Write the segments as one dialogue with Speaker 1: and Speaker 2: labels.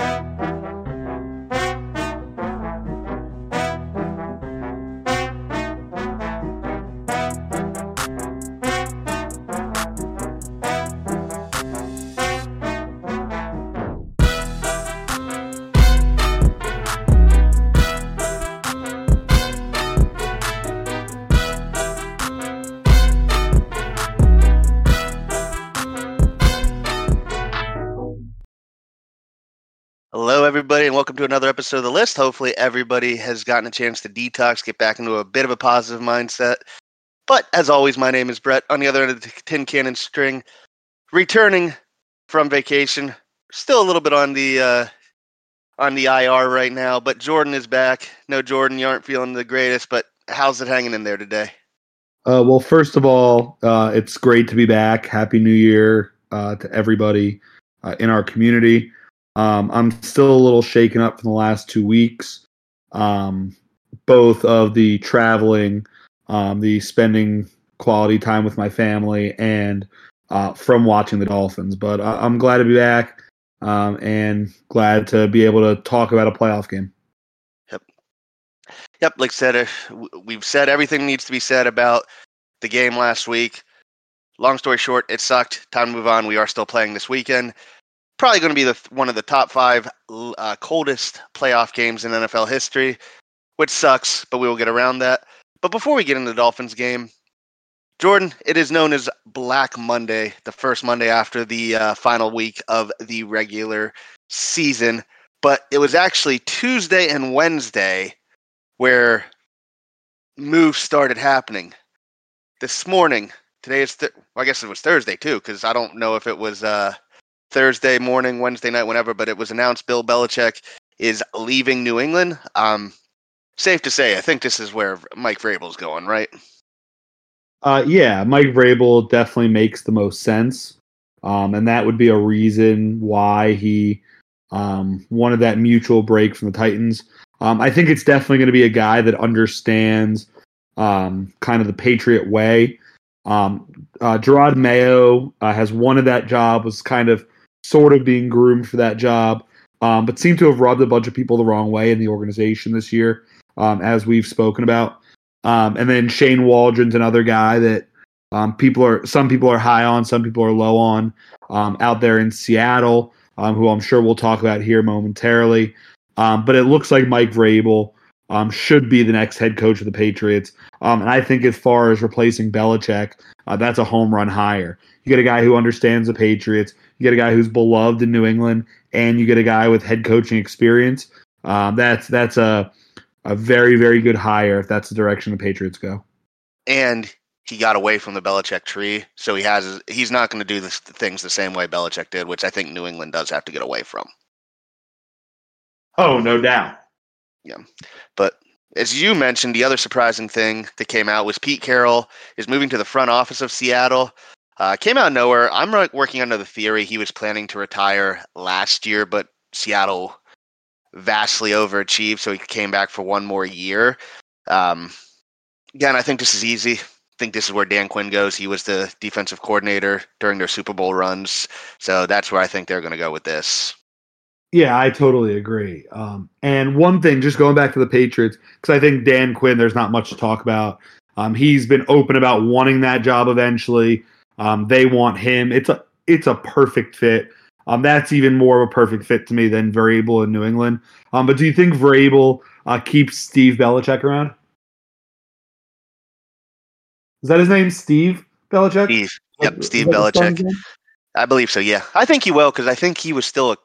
Speaker 1: Hello, everybody, and welcome to another episode of The List. Hopefully, everybody has gotten a chance to detox, get back into a bit of a positive mindset. But as always, my name is Brett. On the other end of the tin cannon string, returning from vacation, still a little bit on the uh, on the IR right now. But Jordan is back. No, Jordan, you aren't feeling the greatest, but how's it hanging in there today?
Speaker 2: Uh, well, first of all, uh, it's great to be back. Happy New Year uh, to everybody uh, in our community. Um, I'm still a little shaken up from the last two weeks, um, both of the traveling, um, the spending quality time with my family, and uh, from watching the Dolphins. But I- I'm glad to be back um, and glad to be able to talk about a playoff game.
Speaker 1: Yep, Yep. like said, uh, we've said everything needs to be said about the game last week. Long story short, it sucked. Time to move on. We are still playing this weekend. Probably going to be the one of the top five uh, coldest playoff games in NFL history, which sucks, but we will get around that. But before we get into the Dolphins game, Jordan, it is known as Black Monday, the first Monday after the uh, final week of the regular season. But it was actually Tuesday and Wednesday where moves started happening. This morning, today is th- well, I guess it was Thursday too, because I don't know if it was uh, Thursday morning, Wednesday night, whenever, but it was announced Bill Belichick is leaving New England. Um, safe to say, I think this is where Mike Vrabel's going, right?
Speaker 2: Uh, yeah, Mike Vrabel definitely makes the most sense, um, and that would be a reason why he um, wanted that mutual break from the Titans. Um, I think it's definitely going to be a guy that understands um, kind of the Patriot way. Um, uh, Jerod Mayo uh, has wanted that job, was kind of sort of being groomed for that job, um, but seemed to have rubbed a bunch of people the wrong way in the organization this year, um, as we've spoken about. Um, and then Shane Waldron's another guy that um, people are some people are high on, some people are low on um, out there in Seattle, um, who I'm sure we'll talk about here momentarily. But it looks like Mike Vrabel should be the next head coach of the Patriots. And I think as far as replacing Belichick, uh, that's a home run hire. You get a guy who understands the Patriots, you get a guy who's beloved in New England, and you get a guy with head coaching experience. Um, that's that's a a very very good hire if that's the direction the Patriots go.
Speaker 1: And he got away from the Belichick tree, so he has he's not going to do this, things the same way Belichick did, which I think New England does have to get away from.
Speaker 2: Oh, no doubt.
Speaker 1: Yeah, but as you mentioned, the other surprising thing that came out was Pete Carroll is moving to the front office of Seattle. Uh, came out of nowhere. I'm working under the theory he was planning to retire last year, but Seattle vastly overachieved, so he came back for one more year. Um, again, I think this is easy. I think this is where Dan Quinn goes. He was the defensive coordinator during their Super Bowl runs, so that's where I think they're going to go with this.
Speaker 2: Yeah, I totally agree. Um, and one thing, just going back to the Patriots, because I think Dan Quinn, there's not much to talk about. Um, he's been open about wanting that job eventually. Um, they want him. It's a it's a perfect fit. Um, that's even more of a perfect fit to me than Vrabel in New England. Um, but do you think Vrabel uh, keeps Steve Belichick around? Is that his name, Steve Belichick?
Speaker 1: Steve, yep,
Speaker 2: Is
Speaker 1: Steve Belichick. I believe so. Yeah, I think he will because I think he was still a,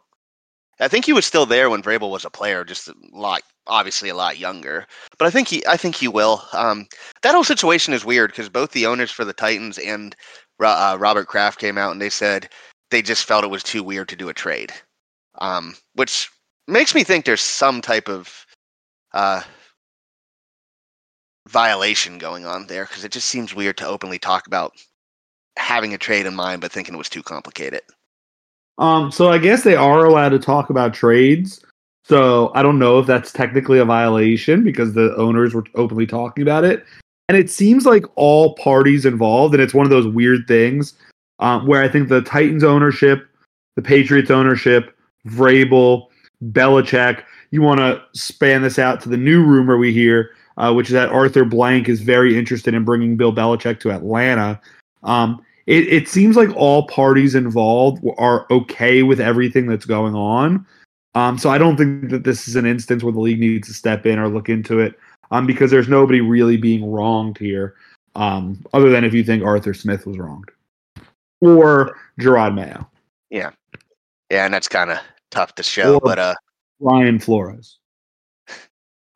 Speaker 1: I think he was still there when Vrabel was a player, just a lot, obviously a lot younger. But I think he, I think he will. Um, that whole situation is weird because both the owners for the Titans and uh, Robert Kraft came out and they said they just felt it was too weird to do a trade, um, which makes me think there's some type of uh, violation going on there because it just seems weird to openly talk about having a trade in mind but thinking it was too complicated.
Speaker 2: Um, so I guess they are allowed to talk about trades. So I don't know if that's technically a violation because the owners were openly talking about it. And it seems like all parties involved, and it's one of those weird things um, where I think the Titans ownership, the Patriots ownership, Vrabel, Belichick. You want to span this out to the new rumor we hear, uh, which is that Arthur Blank is very interested in bringing Bill Belichick to Atlanta. Um, it, it seems like all parties involved are okay with everything that's going on. Um, so I don't think that this is an instance where the league needs to step in or look into it um, because there's nobody really being wronged here, um, other than if you think Arthur Smith was wronged or Jerod Mayo.
Speaker 1: Yeah, yeah, and that's kind of tough to show,
Speaker 2: Or-
Speaker 1: but uh,
Speaker 2: Ryan Flores.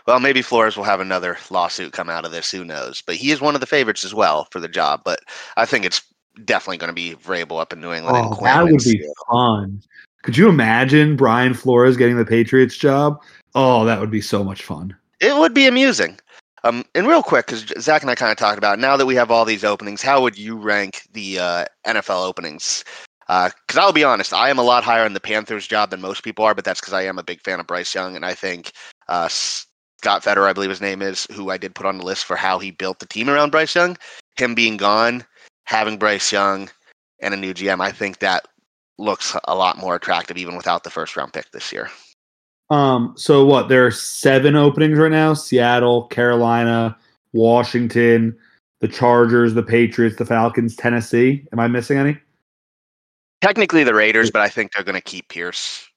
Speaker 1: well, maybe Flores will have another lawsuit come out of this. Who knows? But he is one of the favorites as well for the job. But I think it's definitely going to be Vrabel up in New England.
Speaker 2: Oh, that would be fun. Could you imagine Brian Flores getting the Patriots job? Oh, that would be so much fun.
Speaker 1: It would be amusing. Um, and real quick, because Zach and I kind of talked about it, now that we have all these openings, how would you rank the uh, NFL openings? Because I'll be honest, I am a lot higher on the Panthers job than most people are, but that's because I am a big fan of Bryce Young, and I think uh, Scott Fitterer, I believe his name is, who I did put on the list for how he built the team around Bryce Young, him being gone, having Bryce Young, and a new GM, I think that looks a lot more attractive even without the first round pick this year.
Speaker 2: Um, so what? There are seven openings right now: Seattle, Carolina, Washington, the Chargers, the Patriots, the Falcons, Tennessee. Am I missing any?
Speaker 1: Technically the Raiders, but I think they're going to keep Pierce.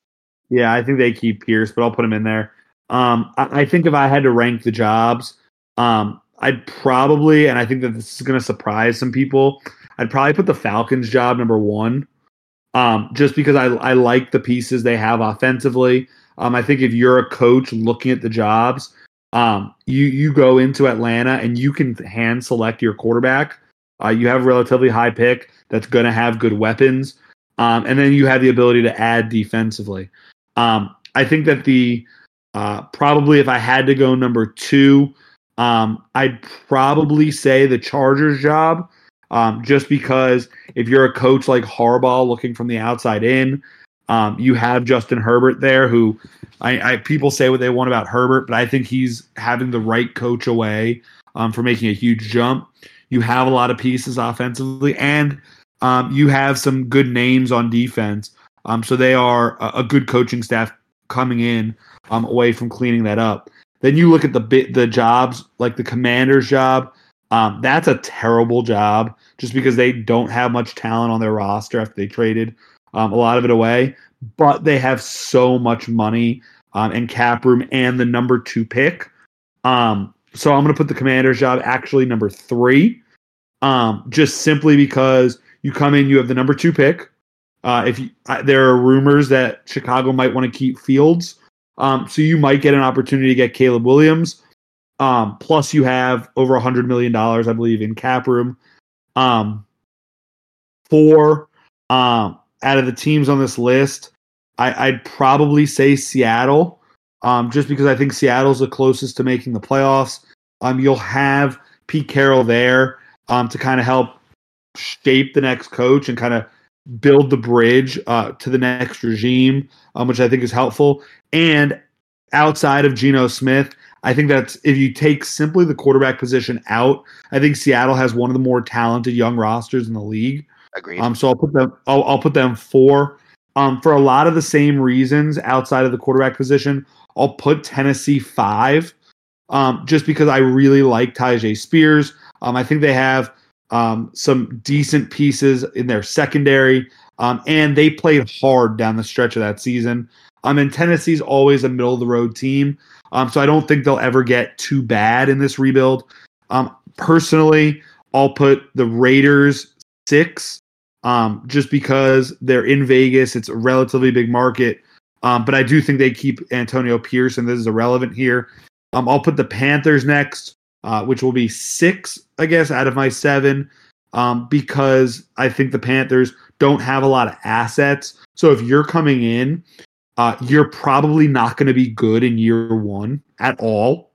Speaker 2: Yeah, I think they keep Pierce, but I'll put him in there. Um, I, I think if I had to rank the jobs, um, I'd probably, and I think that this is going to surprise some people, I'd probably put the Falcons job number one, um, just because I I like the pieces they have offensively. Um, I think if you're a coach looking at the jobs, um, you you go into Atlanta and you can hand select your quarterback. Uh, you have a relatively high pick that's going to have good weapons, um, and then you have the ability to add defensively. Um, I think that the uh, probably if I had to go number two, um, I'd probably say the Chargers job, um, just because if you're a coach like Harbaugh looking from the outside in, um, you have Justin Herbert there, who I, I people say what they want about Herbert, but I think he's having the right coach away um, for making a huge jump. You have a lot of pieces offensively, and um, you have some good names on defense. Um, so they are a, a good coaching staff coming in um, away from cleaning that up. Then you look at the bit the jobs like the commander's job. Um, that's a terrible job just because they don't have much talent on their roster after they traded um, a lot of it away. But they have so much money um, and cap room and the number two pick. Um, so I'm going to put the commander's job actually number three, um, just simply because you come in, you have the number two pick. Uh, if you, uh, there are rumors that Chicago might want to keep Fields, um, so you might get an opportunity to get Caleb Williams. Um, plus, you have over a hundred million dollars, I believe, in cap room. Um, four um, out of the teams on this list, I, I'd probably say Seattle, um, just because I think Seattle's the closest to making the playoffs. Um, you'll have Pete Carroll there um, to kind of help shape the next coach and kind of build the bridge uh, to the next regime, um, which I think is helpful. And outside of Geno Smith, I think that's if you take simply the quarterback position out, I think Seattle has one of the more talented young rosters in the league.
Speaker 1: Agreed.
Speaker 2: Um, so I'll put them. I'll, I'll put them four. Um, for a lot of the same reasons outside of the quarterback position, I'll put Tennessee five. Um, just because I really like Tyjae Spears. Um, I think they have um, some decent pieces in their secondary, um, and they played hard down the stretch of that season. Um, and Tennessee's always a middle of the road team, um, so I don't think they'll ever get too bad in this rebuild. Um, personally, I'll put the Raiders six, um, just because they're in Vegas. It's a relatively big market, um, but I do think they keep Antonio Pierce, and this is irrelevant here. Um, I'll put the Panthers next, uh, which will be six, I guess, out of my seven, um, because I think the Panthers don't have a lot of assets. So if you're coming in, uh, you're probably not going to be good in year one at all.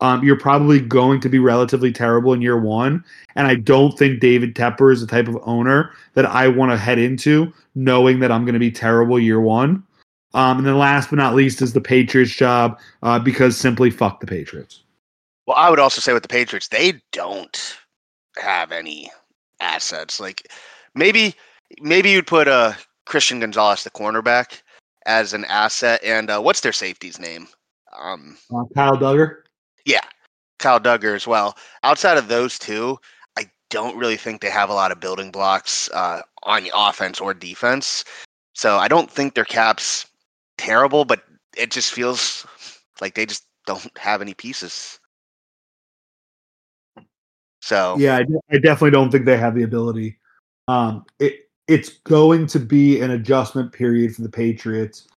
Speaker 2: Um, you're probably going to be relatively terrible in year one. And I don't think David Tepper is the type of owner that I want to head into knowing that I'm going to be terrible year one. Um, and then last but not least is the Patriots job uh, because simply fuck the Patriots.
Speaker 1: Well, I would also say with the Patriots, they don't have any assets. Like maybe maybe you'd put uh, Christian Gonzalez, the cornerback, as an asset. And uh, what's their safety's name? Um,
Speaker 2: uh, Kyle Dugger.
Speaker 1: Yeah, Kyle Dugger as well. Outside of those two, I don't really think they have a lot of building blocks uh, on offense or defense. So I don't think their cap's terrible, but it just feels like they just don't have any pieces. So
Speaker 2: yeah, I, I definitely don't think they have the ability. Um, it it's going to be an adjustment period for the Patriots,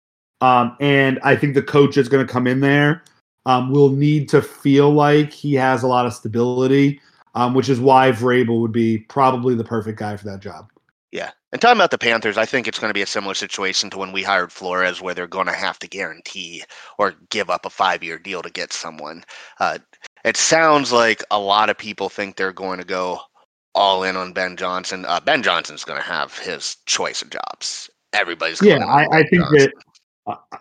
Speaker 2: um, and I think the coach is going to come in there. Um, will need to feel like he has a lot of stability, um, which is why Vrabel would be probably the perfect guy for that job.
Speaker 1: Yeah. And talking about the Panthers, I think it's going to be a similar situation to when we hired Flores, where they're going to have to guarantee or give up a five year deal to get someone. Uh, it sounds like a lot of people think they're going to go all in on Ben Johnson. Uh, ben Johnson's going to have his choice of jobs. Everybody's
Speaker 2: yeah. I, I think Johnson. that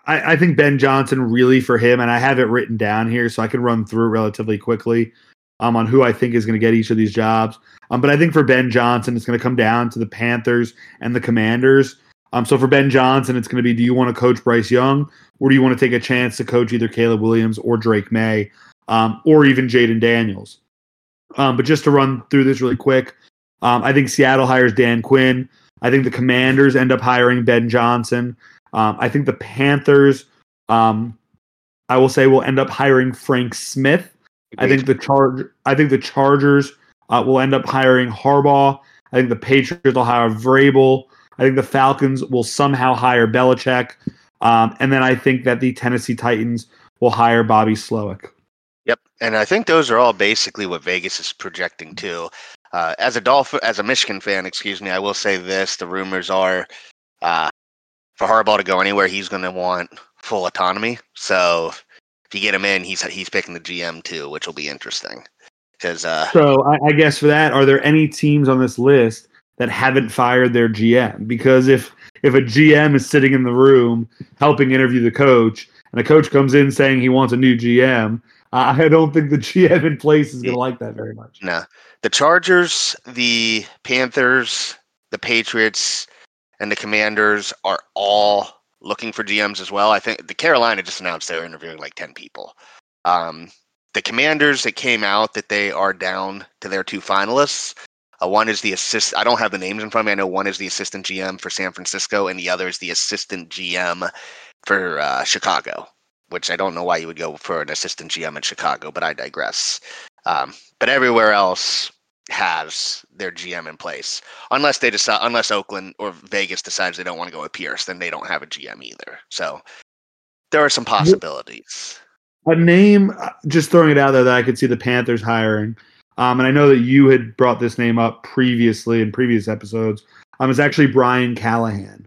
Speaker 2: I, I, think Ben Johnson really for him, and I have it written down here so I can run through relatively quickly um, on who I think is going to get each of these jobs. Um, but I think for Ben Johnson, it's going to come down to the Panthers and the Commanders. Um, so for Ben Johnson, it's going to be: Do you want to coach Bryce Young, or do you want to take a chance to coach either Caleb Williams or Drake Maye, um, or even Jayden Daniels? Um, but just to run through this really quick, um, I think Seattle hires Dan Quinn. I think the Commanders end up hiring Ben Johnson. Um, I think the Panthers, I will say, will end up hiring Frank Smith. I think the charge. I think the Chargers uh, will end up hiring Harbaugh. I think the Patriots will hire Vrabel. I think the Falcons will somehow hire Belichick. Um, and then I think that the Tennessee Titans will hire Bobby Slowik.
Speaker 1: Yep, and I think those are all basically what Vegas is projecting too. Uh, as a Dolphin, as a Michigan fan, excuse me, I will say this: the rumors are uh, for Harbaugh to go anywhere, he's going to want full autonomy. So if you get him in, he's he's picking the GM too, which will be interesting. Because uh,
Speaker 2: so I, I guess for that, are there any teams on this list that haven't fired their GM? Because if if a GM is sitting in the room helping interview the coach, and a coach comes in saying he wants a new GM, I don't think the GM in place is going to like that very much.
Speaker 1: No, the Chargers, the Panthers, the Patriots, and the Commanders are all looking for GMs as well. I think the Carolina just announced they're interviewing like 10 people. Um, the Commanders, it came out that they are down to their two finalists. Uh, one is the assist. I don't have the names in front of me. I know one is the assistant GM for San Francisco, and the other is the assistant GM for uh, Chicago. Which I don't know why you would go for an assistant GM in Chicago, but I digress. Um, but everywhere else, has their GM in place. Unless they decide, unless Oakland or Vegas decides they don't want to go with Pierce, then they don't have a GM either. So there are some possibilities.
Speaker 2: A name, uh, just throwing it out there that I could see the Panthers hiring. Um, and I know that you had brought this name up previously in previous episodes. Um, is actually Brian Callahan.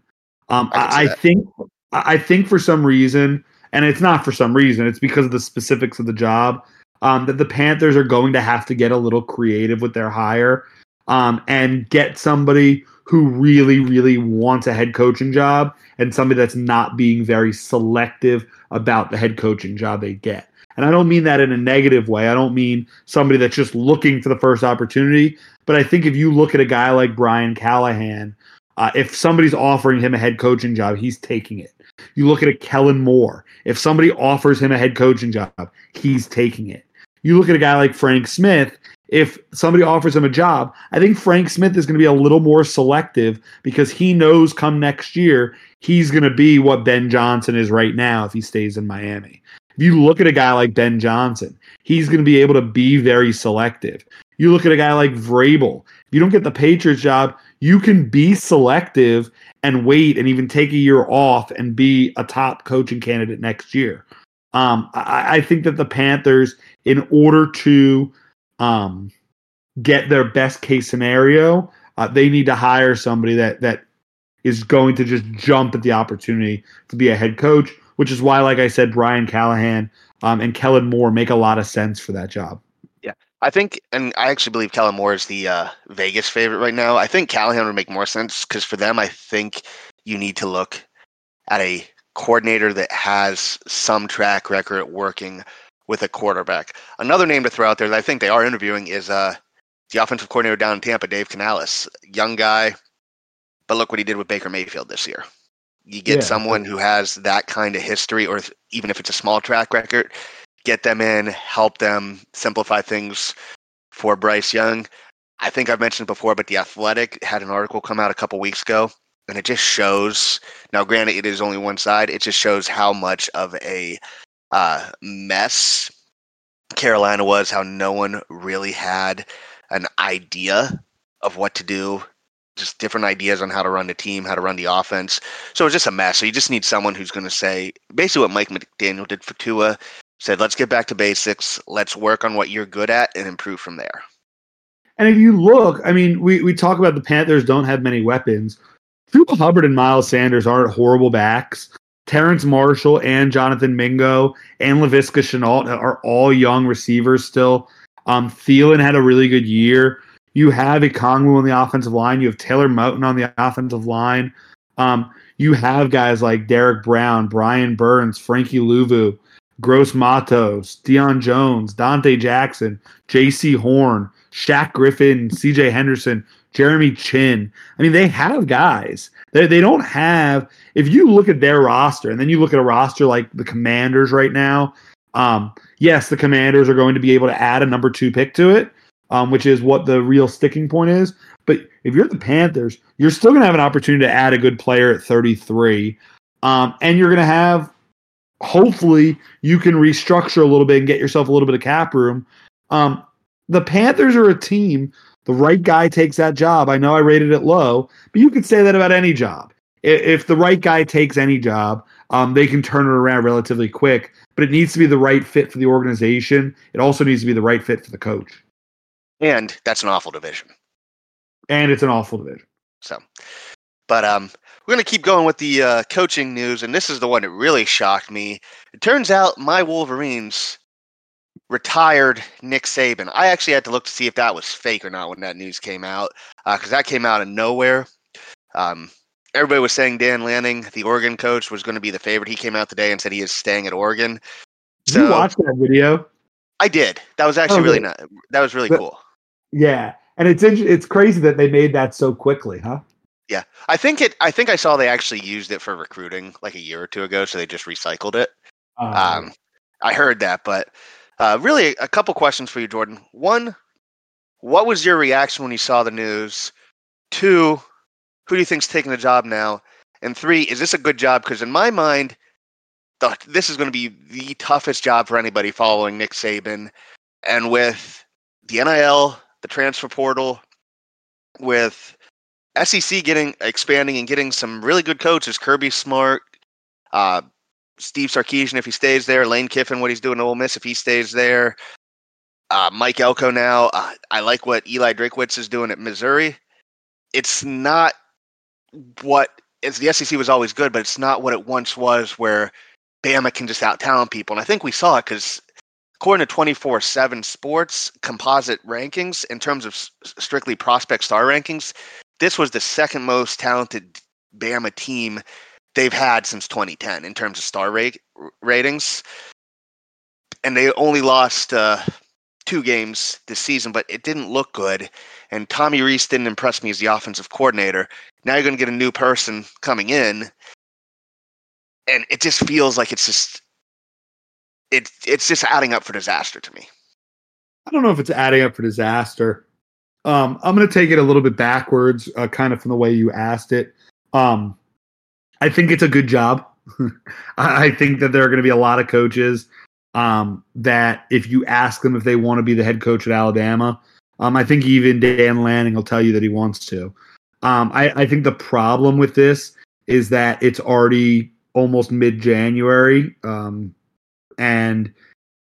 Speaker 2: Um, I, I think I think for some reason, and it's not for some reason, it's because of the specifics of the job um, that the Panthers are going to have to get a little creative with their hire um, and get somebody who really, really wants a head coaching job and somebody that's not being very selective about the head coaching job they get. And I don't mean that in a negative way. I don't mean somebody that's just looking for the first opportunity. But I think if you look at a guy like Brian Callahan, uh, if somebody's offering him a head coaching job, he's taking it. You look at a Kellen Moore. If somebody offers him a head coaching job, he's taking it. You look at a guy like Frank Smith, if somebody offers him a job, I think Frank Smith is going to be a little more selective because he knows come next year he's going to be what Ben Johnson is right now if he stays in Miami. If you look at a guy like Ben Johnson, he's going to be able to be very selective. You look at a guy like Vrabel. If you don't get the Patriots job, you can be selective and wait and even take a year off and be a top coaching candidate next year. Um, I, I, think that the Panthers, in order to um, get their best case scenario, uh, they need to hire somebody that that is going to just jump at the opportunity to be a head coach. Which is why, like I said, Brian Callahan um, and Kellen Moore make a lot of sense for that job.
Speaker 1: Yeah, I think, and I actually believe Kellen Moore is the uh, Vegas favorite right now. I think Callahan would make more sense because for them, I think you need to look at a coordinator that has some track record working with a quarterback. Another name to throw out there that I think they are interviewing is uh, the offensive coordinator down in Tampa, Dave Canales. Young guy, but look what he did with Baker Mayfield this year. You get
Speaker 2: Yeah.
Speaker 1: someone who has that kind of history, or if- even if it's a small track record, get them in, help them simplify things for Bryce Young. I think I've mentioned before, but The Athletic had an article come out a couple weeks ago, and it just shows. Now, granted, it is only one side. It just shows how much of a uh, mess Carolina was, how no one really had an idea of what to do, just different ideas on how to run the team, how to run the offense. So it's just a mess. So you just need someone who's going to say basically what Mike McDaniel did for Tua said, let's get back to basics. Let's work on what you're good at and improve from there.
Speaker 2: And if you look, I mean, we, we talk about the Panthers don't have many weapons. Chuba Hubbard and Miles Sanders aren't horrible backs. Terrace Marshall and Jonathan Mingo and Laviska Shenault are all young receivers still. Um, Thielen had a really good year. You have Ekwonu on the offensive line. You have Taylor Moton on the offensive line. Um, you have guys like Derrick Brown, Brian Burns, Frankie Luvu, Gross Matos, Deion Jones, Donte Jackson, Jaycee Horn, Shaq Griffin, C.J. Henderson, Jeremy Chinn. I mean, they have guys. They they don't have. If you look at their roster, and then you look at a roster like the Commanders right now, um, yes, the Commanders are going to be able to add a number two pick to it, um, which is what the real sticking point is. But if you're the Panthers, you're still going to have an opportunity to add a good player at 33, um, and you're going to have. Hopefully, you can restructure a little bit and get yourself a little bit of cap room. Um, the Panthers are a team. The right guy takes that job. I know I rated it low, but you could say that about any job. If the right guy takes any job, um, they can turn it around relatively quick. But it needs to be the right fit for the organization. It also needs to be the right fit for the coach.
Speaker 1: And that's an awful division.
Speaker 2: And it's an awful division.
Speaker 1: So, but um, we're gonna keep going with the uh, coaching news, and this is the one that really shocked me. It turns out my Wolverines retired Nick Saban. I actually had to look to see if that was fake or not when that news came out, because that came out of nowhere. Um, everybody was saying Dan Lanning, the Oregon coach, was going to be the favorite. He came out today and said he is staying at Oregon.
Speaker 2: Did you watch that video?
Speaker 1: I did. That was actually
Speaker 2: Oh,
Speaker 1: really not. That was really
Speaker 2: But-
Speaker 1: cool.
Speaker 2: Yeah. And it's it's crazy that they made that so quickly, huh?
Speaker 1: Yeah, I think it. I think I saw they actually used it for recruiting like a year or two ago, so they just recycled it.
Speaker 2: Uh,
Speaker 1: Um, I heard that, but uh, really, a couple questions for you, Jordan. One, what was your reaction when you saw the news? Two, who do you think's taking the job now? And three, is this a good job? Because in my mind, the, this is going to be the toughest job for anybody following Nick Saban, and with the NIL, the transfer portal, with SEC getting expanding and getting some really good coaches, Kirby Smart, uh, Steve Sarkisian if he stays there, Lane Kiffin what he's doing at Ole Miss if he stays there, uh, Mike Elko now. Uh, I like what Eli Drinkwitz is doing at Missouri. It's not what it's the SEC was always good, but it's not what it once was where Bama can just out talent people. And I think we saw it because according to 24 7 sports composite rankings, in terms of s- strictly prospect star rankings, this was the second most talented Bama team they've had since 2010 in terms of star rate ratings. And they only lost uh, two games this season, but it didn't look good. And Tommy Rees didn't impress me as the offensive coordinator. Now you're going to get a new person coming in, and it just feels like it's just it it's just adding up for disaster to me.
Speaker 2: I don't know if it's adding up for disaster. Um, I'm going to take it a little bit backwards, uh, kind of from the way you asked it. Um, I think it's a good job. I think that there are going to be a lot of coaches um, that, if you ask them if they want to be the head coach at Alabama, um, I think even Dan Lanning will tell you that he wants to. Um, I, I think the problem with this is that it's already almost mid January, um, and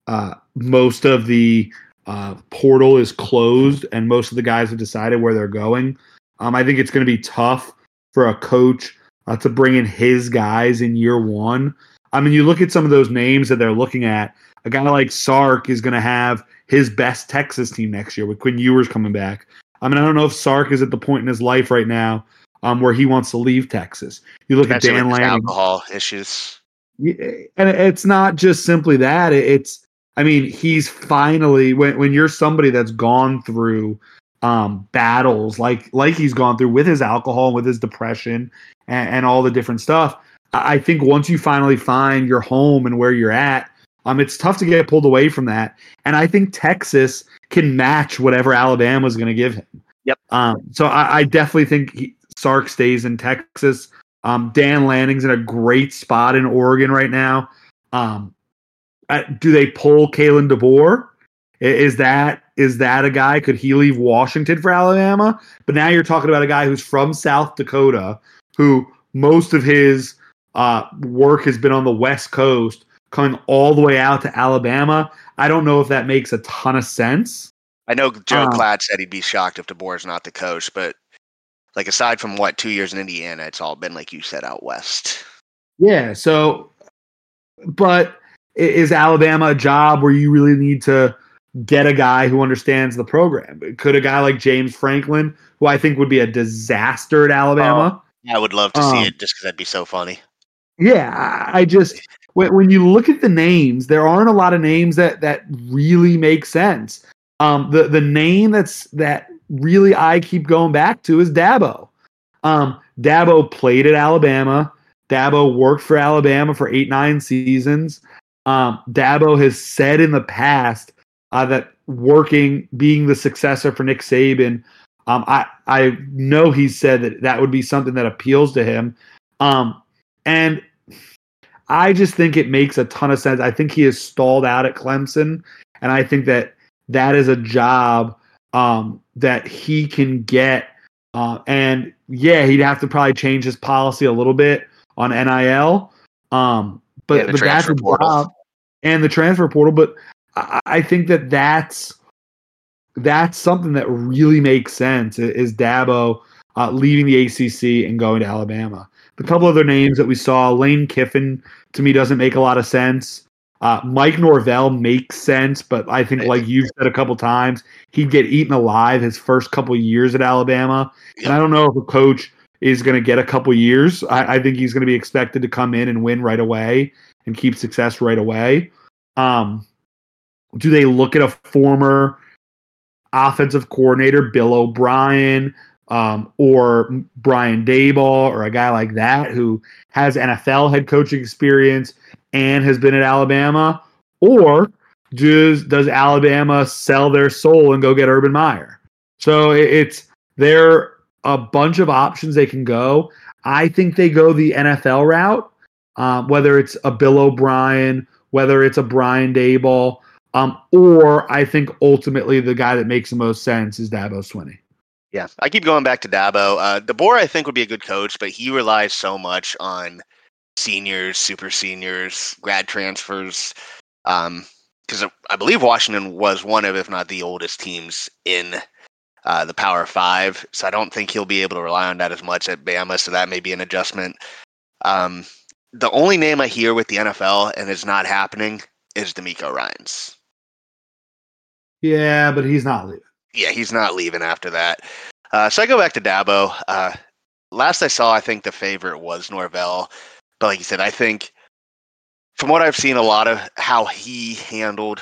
Speaker 2: uh, most of the uh, portal is closed, and most of the guys have decided where they're going. Um, I think it's going to be tough for a coach uh, to bring in his guys in year one. I mean, you look at some of those names that they're looking at. A guy like Sark is going to have his best Texas team next year with Quinn Ewers coming back. I mean, I don't know if Sark is at the point in his life right now um, where he wants to leave Texas. You look at Dan Lanning.
Speaker 1: alcohol issues.
Speaker 2: And it's not just simply that it's i mean he's finally when, when you're somebody that's gone through um battles like like he's gone through with his alcohol with his depression and, and all the different stuff. I think once you finally find your home and where you're at, um, it's tough to get pulled away from that. And I think Texas can match whatever Alabama's going to give him.
Speaker 1: Yep.
Speaker 2: Um, so I, I definitely think he, Sark stays in Texas. Um, Dan Lanning's in a great spot in Oregon right now. Um, uh, do they pull Kalen DeBoer? Is that is that a guy? Could he leave Washington for Alabama? But now you're talking about a guy who's from South Dakota, who most of his uh, work has been on the West Coast, coming all the way out to Alabama. I don't know if that makes a ton of sense.
Speaker 1: I know Joe
Speaker 2: Um,
Speaker 1: Klatt said he'd be shocked if DeBoer's not the coach, but like aside from what two years in Indiana, it's all been like you said out west.
Speaker 2: Yeah. So, but is Alabama a job where you really need to get a guy who understands the program? Could a guy like James Franklin, who I think would be a disaster at Alabama?
Speaker 1: I would love to
Speaker 2: Um,
Speaker 1: see it just because that'd be so funny.
Speaker 2: Yeah, I just when, when you look at the names, there aren't a lot of names that that really make sense. Um, the the name that's that really I keep going back to is Dabo. Um, Dabo played at Alabama. Dabo worked for Alabama for eight nine seasons. Um, Dabo has said in the past uh, that working, being the successor for Nick Saban, um, I I know he said that that would be something that appeals to him. Um, and I just think it makes a ton of sense. I think he is stalled out at Clemson, and I think that that is a job um, that he can get. Uh, and yeah, he'd have to probably change his policy a little bit on NIL. Um, but but that's
Speaker 1: transfer
Speaker 2: a
Speaker 1: portal.
Speaker 2: job and the transfer portal. But I, I think that that's that's something that really makes sense. Is Dabo uh, leaving the ACC and going to Alabama? The couple other names that we saw, Lane Kiffin, to me doesn't make a lot of sense. Uh, Mike Norvell makes sense, but I think, like you've said a couple times, he'd get eaten alive his first couple years at Alabama. And I don't know if a coach is going to get a couple years. I, I think he's going to be expected to come in and win right away and keep success right away. Um, do they look at a former offensive coordinator, Bill O'Brien, um, or Brian Daboll, or a guy like that who has NFL head coaching experience and has been at Alabama? Or does does Alabama sell their soul and go get Urban Meyer? So it, it's there are a bunch of options they can go. I think they go the NFL route, um, whether it's a Bill O'Brien, whether it's a Brian Daboll, um, or I think ultimately the guy that makes the most sense is Dabo Swinney.
Speaker 1: Yeah, I keep going back to Dabo. Uh, DeBoer, I think, would be a good coach, but he relies so much on seniors, super seniors, grad transfers. Because I believe Washington was one of, if not the oldest teams in uh, the Power Five. So I don't think he'll be able to rely on that as much at Bama. So that may be an adjustment. Um, the only name I hear with the NFL and it's not happening is DeMeco Ryans.
Speaker 2: Yeah, but he's not leaving.
Speaker 1: yeah, he's not leaving after that. Uh, so I go back to Dabo. Uh, last I saw, I think the favorite was Norvell. But like you said, I think from what I've seen, a lot of how he handled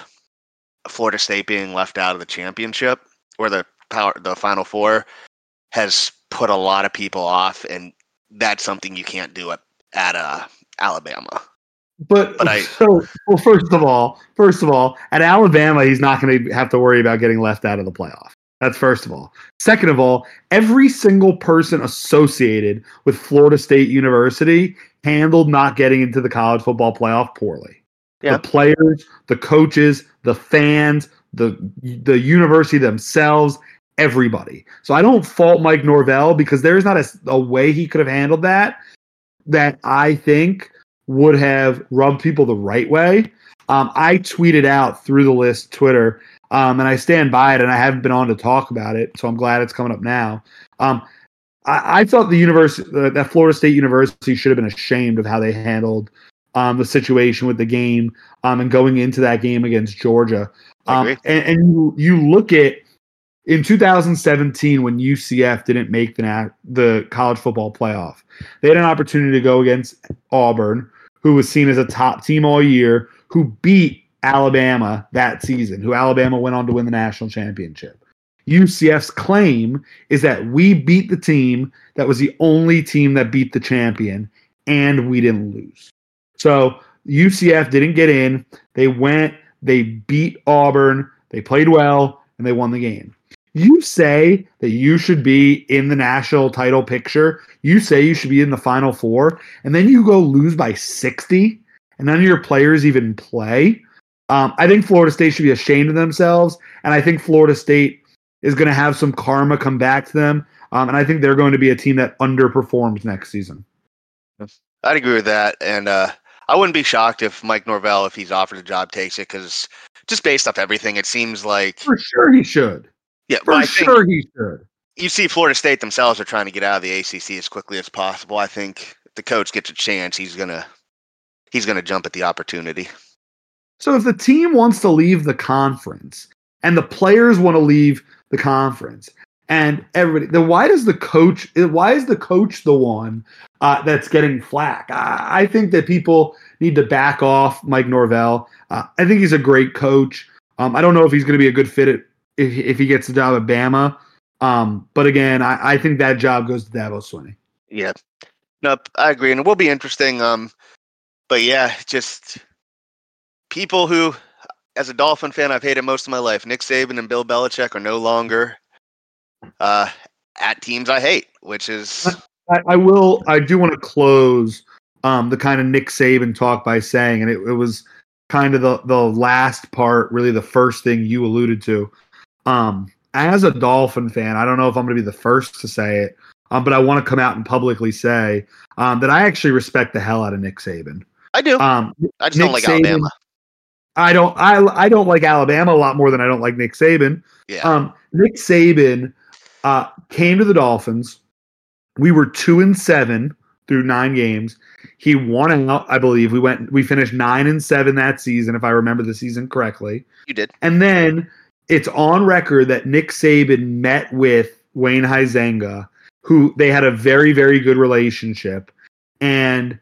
Speaker 1: Florida State being left out of the championship or the power, the Final Four, has put a lot of people off, and that's something you can't do at at uh, Alabama.
Speaker 2: But,
Speaker 1: But I-
Speaker 2: so well, first of all, first of all, at Alabama, he's not going to have to worry about getting left out of the playoff. That's first of all. Second of all, every single person associated with Florida State University handled not getting into the college football playoff poorly.
Speaker 1: Yeah.
Speaker 2: The players, the coaches, the fans, the the university themselves, everybody. So I don't fault Mike Norvell because there's not a, a way he could have handled that that I think would have rubbed people the right way. Um, I tweeted out through the list Twitter, um, and I stand by it, and I haven't been on to talk about it, so I'm glad it's coming up now. Um, I, I thought the university, uh, that Florida State University, should have been ashamed of how they handled um, the situation with the game um, and going into that game against Georgia. Um, and, and you, you look at in 2017 when UCF didn't make the the college football playoff, they had an opportunity to go against Auburn, who was seen as a top team all year, who beat Alabama that season, who Alabama went on to win the national championship. UCF's claim is that we beat the team that was the only team that beat the champion and we didn't lose. So UCF didn't get in. They went, they beat Auburn, they played well, and they won the game. You say that you should be in the national title picture. You say you should be in the final four, and then you go lose by 60, and none of your players even play. Um, I think Florida State should be ashamed of themselves, and I think Florida State is going to have some karma come back to them. Um, and I think they're going to be a team that underperforms next season. Yes.
Speaker 1: I'd agree with that, and uh, I wouldn't be shocked if Mike Norvell, if he's offered a job, takes it because just based off everything, it seems like
Speaker 2: for sure he should.
Speaker 1: Yeah,
Speaker 2: for sure he should.
Speaker 1: You see, Florida State themselves are trying to get out of the ACC as quickly as possible. I think if the coach gets a chance, he's gonna he's gonna jump at the opportunity.
Speaker 2: So if the team wants to leave the conference and the players want to leave the conference and everybody then why does the coach why is the coach the one uh, that's getting flack I, I, think that people need to back off mike norvell uh, i think he's a great coach um, i don't know if he's going to be a good fit at, if, if he gets the job at bama um, but again I, I, think that job goes to dabo swinney
Speaker 1: yeah no i agree and it will be interesting um, but yeah just people who as a dolphin fan i've hated most of my life nick saban and bill belichick are no longer uh, at teams I hate, which is.
Speaker 2: I, I will. I do want to close um, the kind of Nick Saban talk by saying, and it, it was kind of the the last part, really the first thing you alluded to. Um, as a Dolphin fan, I don't know if I'm going to be the first to say it, um, but I want to come out and publicly say um, that I actually respect the hell out of Nick Saban.
Speaker 1: I do. Um, I just Nick don't like Saban, Alabama.
Speaker 2: I don't. I I don't like Alabama a lot more than I don't like Nick Saban.
Speaker 1: Yeah.
Speaker 2: Um, Nick Saban uh, came to the Dolphins. We were two and seven through nine games. He won out, I believe. We went, we finished nine and seven that season, if I remember the season correctly.
Speaker 1: You did.
Speaker 2: And then it's on record that Nick Saban met with Wayne Huizenga, who they had a very, very good relationship. And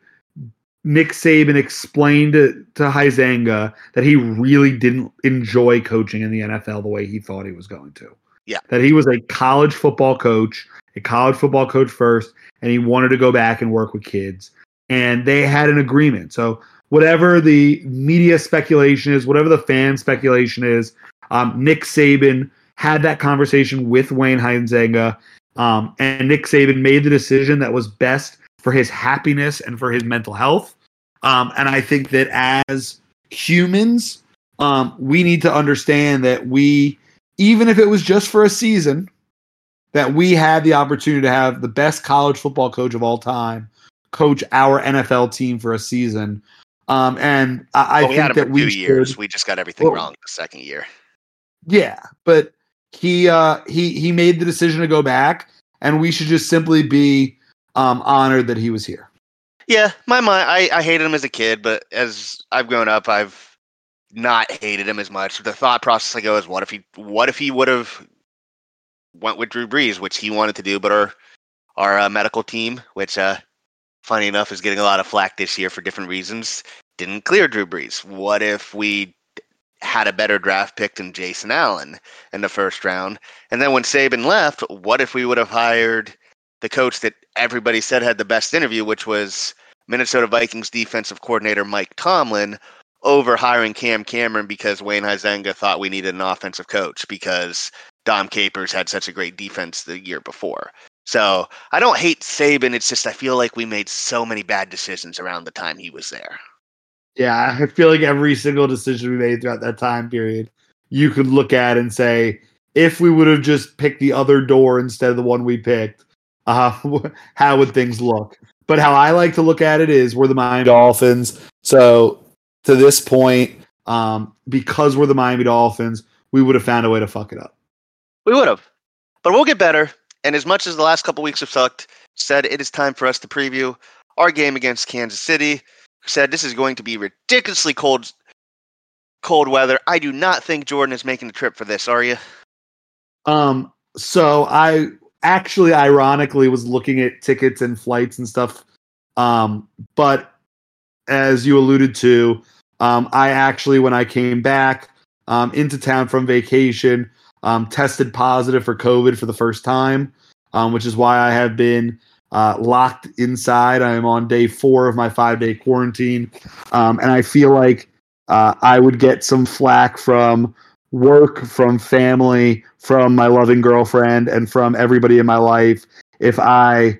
Speaker 2: Nick Saban explained to, to Huizenga that he really didn't enjoy coaching in the NFL the way he thought he was going to.
Speaker 1: Yeah.
Speaker 2: That he was a college football coach, a college football coach first, and he wanted to go back and work with kids. And they had an agreement. So whatever the media speculation is, whatever the fan speculation is, um, Nick Saban had that conversation with Wayne Huizenga, um, and Nick Saban made the decision that was best for his happiness and for his mental health. Um, and I think that as humans, um, we need to understand that we even if it was just for a season, that we had the opportunity to have the best college football coach of all time coach our NFL team for a season. Um, and I, well, I think that we
Speaker 1: two years. we just got everything well, wrong the second year.
Speaker 2: Yeah, but he uh, he he made the decision to go back, and we should just simply be um, honored that he was here.
Speaker 1: Yeah, my mind. I, I hated him as a kid, but as I've grown up, I've not hated him as much. The thought process I go is, what if he, what if he would have went with Drew Brees, which he wanted to do, but our our uh, medical team, which uh, funny enough is getting a lot of flack this year for different reasons, didn't clear Drew Brees. What if we had a better draft pick than Jason Allen in the first round? And then when Saban left, what if we would have hired the coach that everybody said had the best interview, which was Minnesota Vikings defensive coordinator Mike Tomlin, over hiring Cam Cameron because Wayne Huizenga thought we needed an offensive coach because Dom Capers had such a great defense the year before. So I don't hate Saban. It's just I feel like we made so many bad decisions around the time he was there.
Speaker 2: Yeah, I feel like every single decision we made throughout that time period, you could look at and say, if we would have just picked the other door instead of the one we picked, uh, how would things look? But how I like to look at it is we're the Miami Dolphins. So to this point, um, because we're the Miami Dolphins, we would have found a way to fuck it up.
Speaker 1: We would have, but we'll get better. And as much as the last couple weeks have sucked, said it is time for us to preview our game against Kansas City. Said this is going to be ridiculously cold, cold weather. I do not think Jordan is making the trip for this. Are you?
Speaker 2: Um. So I actually, ironically, was looking at tickets and flights and stuff. Um. But as you alluded to, um, I actually, when I came back um, into town from vacation, um, tested positive for COVID for the first time, um, which is why I have been uh, locked inside. I am on day four of my five day quarantine. Um, and I feel like uh, I would get some flack from work, from family, from my loving girlfriend, and from everybody in my life if I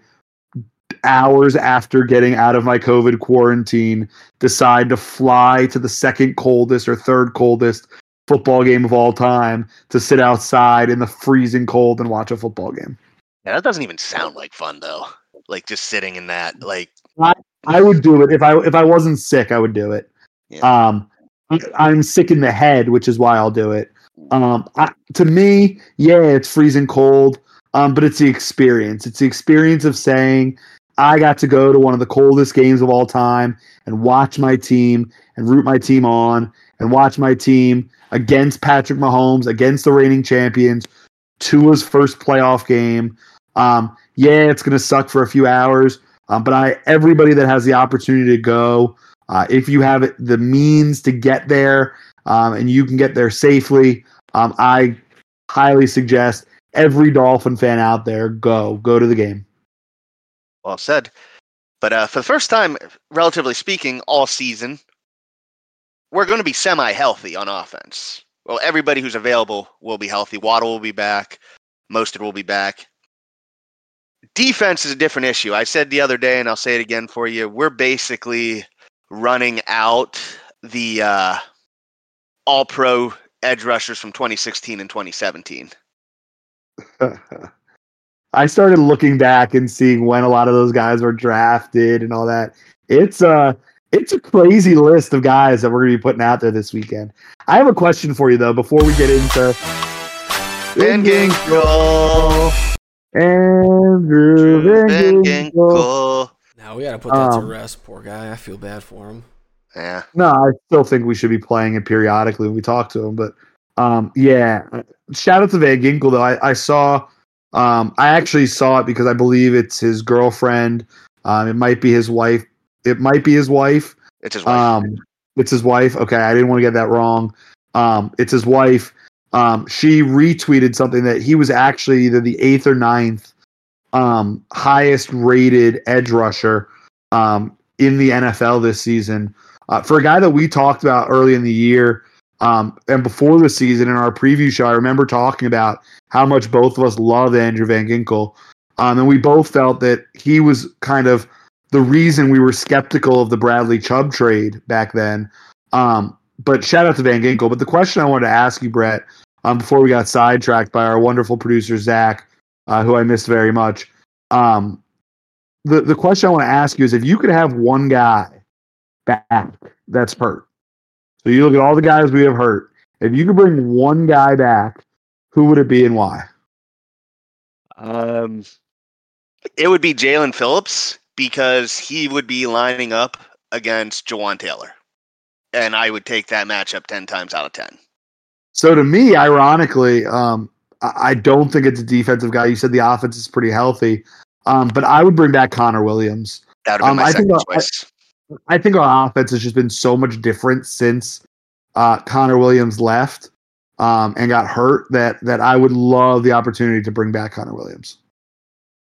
Speaker 2: hours after getting out of my COVID quarantine, decide to fly to the second coldest or third coldest football game of all time to sit outside in the freezing cold and watch a football game.
Speaker 1: Yeah, that doesn't even sound like fun though. Like just sitting in that, like
Speaker 2: I, I would do it if I if I wasn't sick, I would do it. Yeah. Um, I'm sick in the head, which is why I'll do it. Um, I, to me, yeah, it's freezing cold. Um, but it's the experience. It's the experience of saying I got to go to one of the coldest games of all time and watch my team and root my team on and watch my team against Patrick Mahomes, against the reigning champions, Tua's first playoff game. Um, yeah, it's going to suck for a few hours, um, but I everybody that has the opportunity to go, uh, if you have the means to get there um, and you can get there safely, um, I highly suggest every Dolphin fan out there go go to the game.
Speaker 1: Well said. But uh, for the first time, relatively speaking, all season, we're going to be semi-healthy on offense. Well, everybody who's available will be healthy. Waddle will be back. Mostert will be back. Defense is a different issue. I said the other day, and I'll say it again for you. We're basically running out the uh, All-Pro edge rushers from 2016 and 2017.
Speaker 2: I started looking back and seeing when a lot of those guys were drafted and all that. It's a it's a crazy list of guys that we're going to be putting out there this weekend. I have a question for you though before we get into
Speaker 1: Van Ginkel.
Speaker 2: Andrew Van Ginkel.
Speaker 3: Now we got to put that um, to rest. Poor guy. I feel bad for him.
Speaker 1: Yeah.
Speaker 2: No, I still think we should be playing it periodically when we talk to him. But um, yeah, shout out to Van Ginkel though. I, I saw um, I actually saw it because I believe it's his girlfriend. Um, it might be his wife. It might be his wife.
Speaker 1: It's his wife.
Speaker 2: Um, it's his wife. Okay, I didn't want to get that wrong. Um, it's his wife. Um, she retweeted something that he was actually either the eighth or ninth um, highest rated edge rusher um, in the NFL this season. Uh, for a guy that we talked about early in the year um, and before the season in our preview show, I remember talking about how much both of us love Andrew Van Ginkel. Um, and we both felt that he was kind of the reason we were skeptical of the Bradley Chubb trade back then. Um, but shout out to Van Ginkel. But the question I wanted to ask you, Brett, um, before we got sidetracked by our wonderful producer, Zach, uh, who I missed very much. Um, the, the question I want to ask you is if you could have one guy back that's hurt, so you look at all the guys we have hurt. If you could bring one guy back, who would it be and why?
Speaker 1: Um, it would be Jaelan Phillips because he would be lining up against Jawaan Taylor, and I would take that matchup ten times out of ten.
Speaker 2: So to me, ironically, um, I don't think it's a defensive guy. You said the offense is pretty healthy, um, but I would bring back Connor Williams.
Speaker 1: That would be um, my second choice.
Speaker 2: I think our offense has just been so much different since uh, Connor Williams left um, and got hurt that that I would love the opportunity to bring back Connor Williams.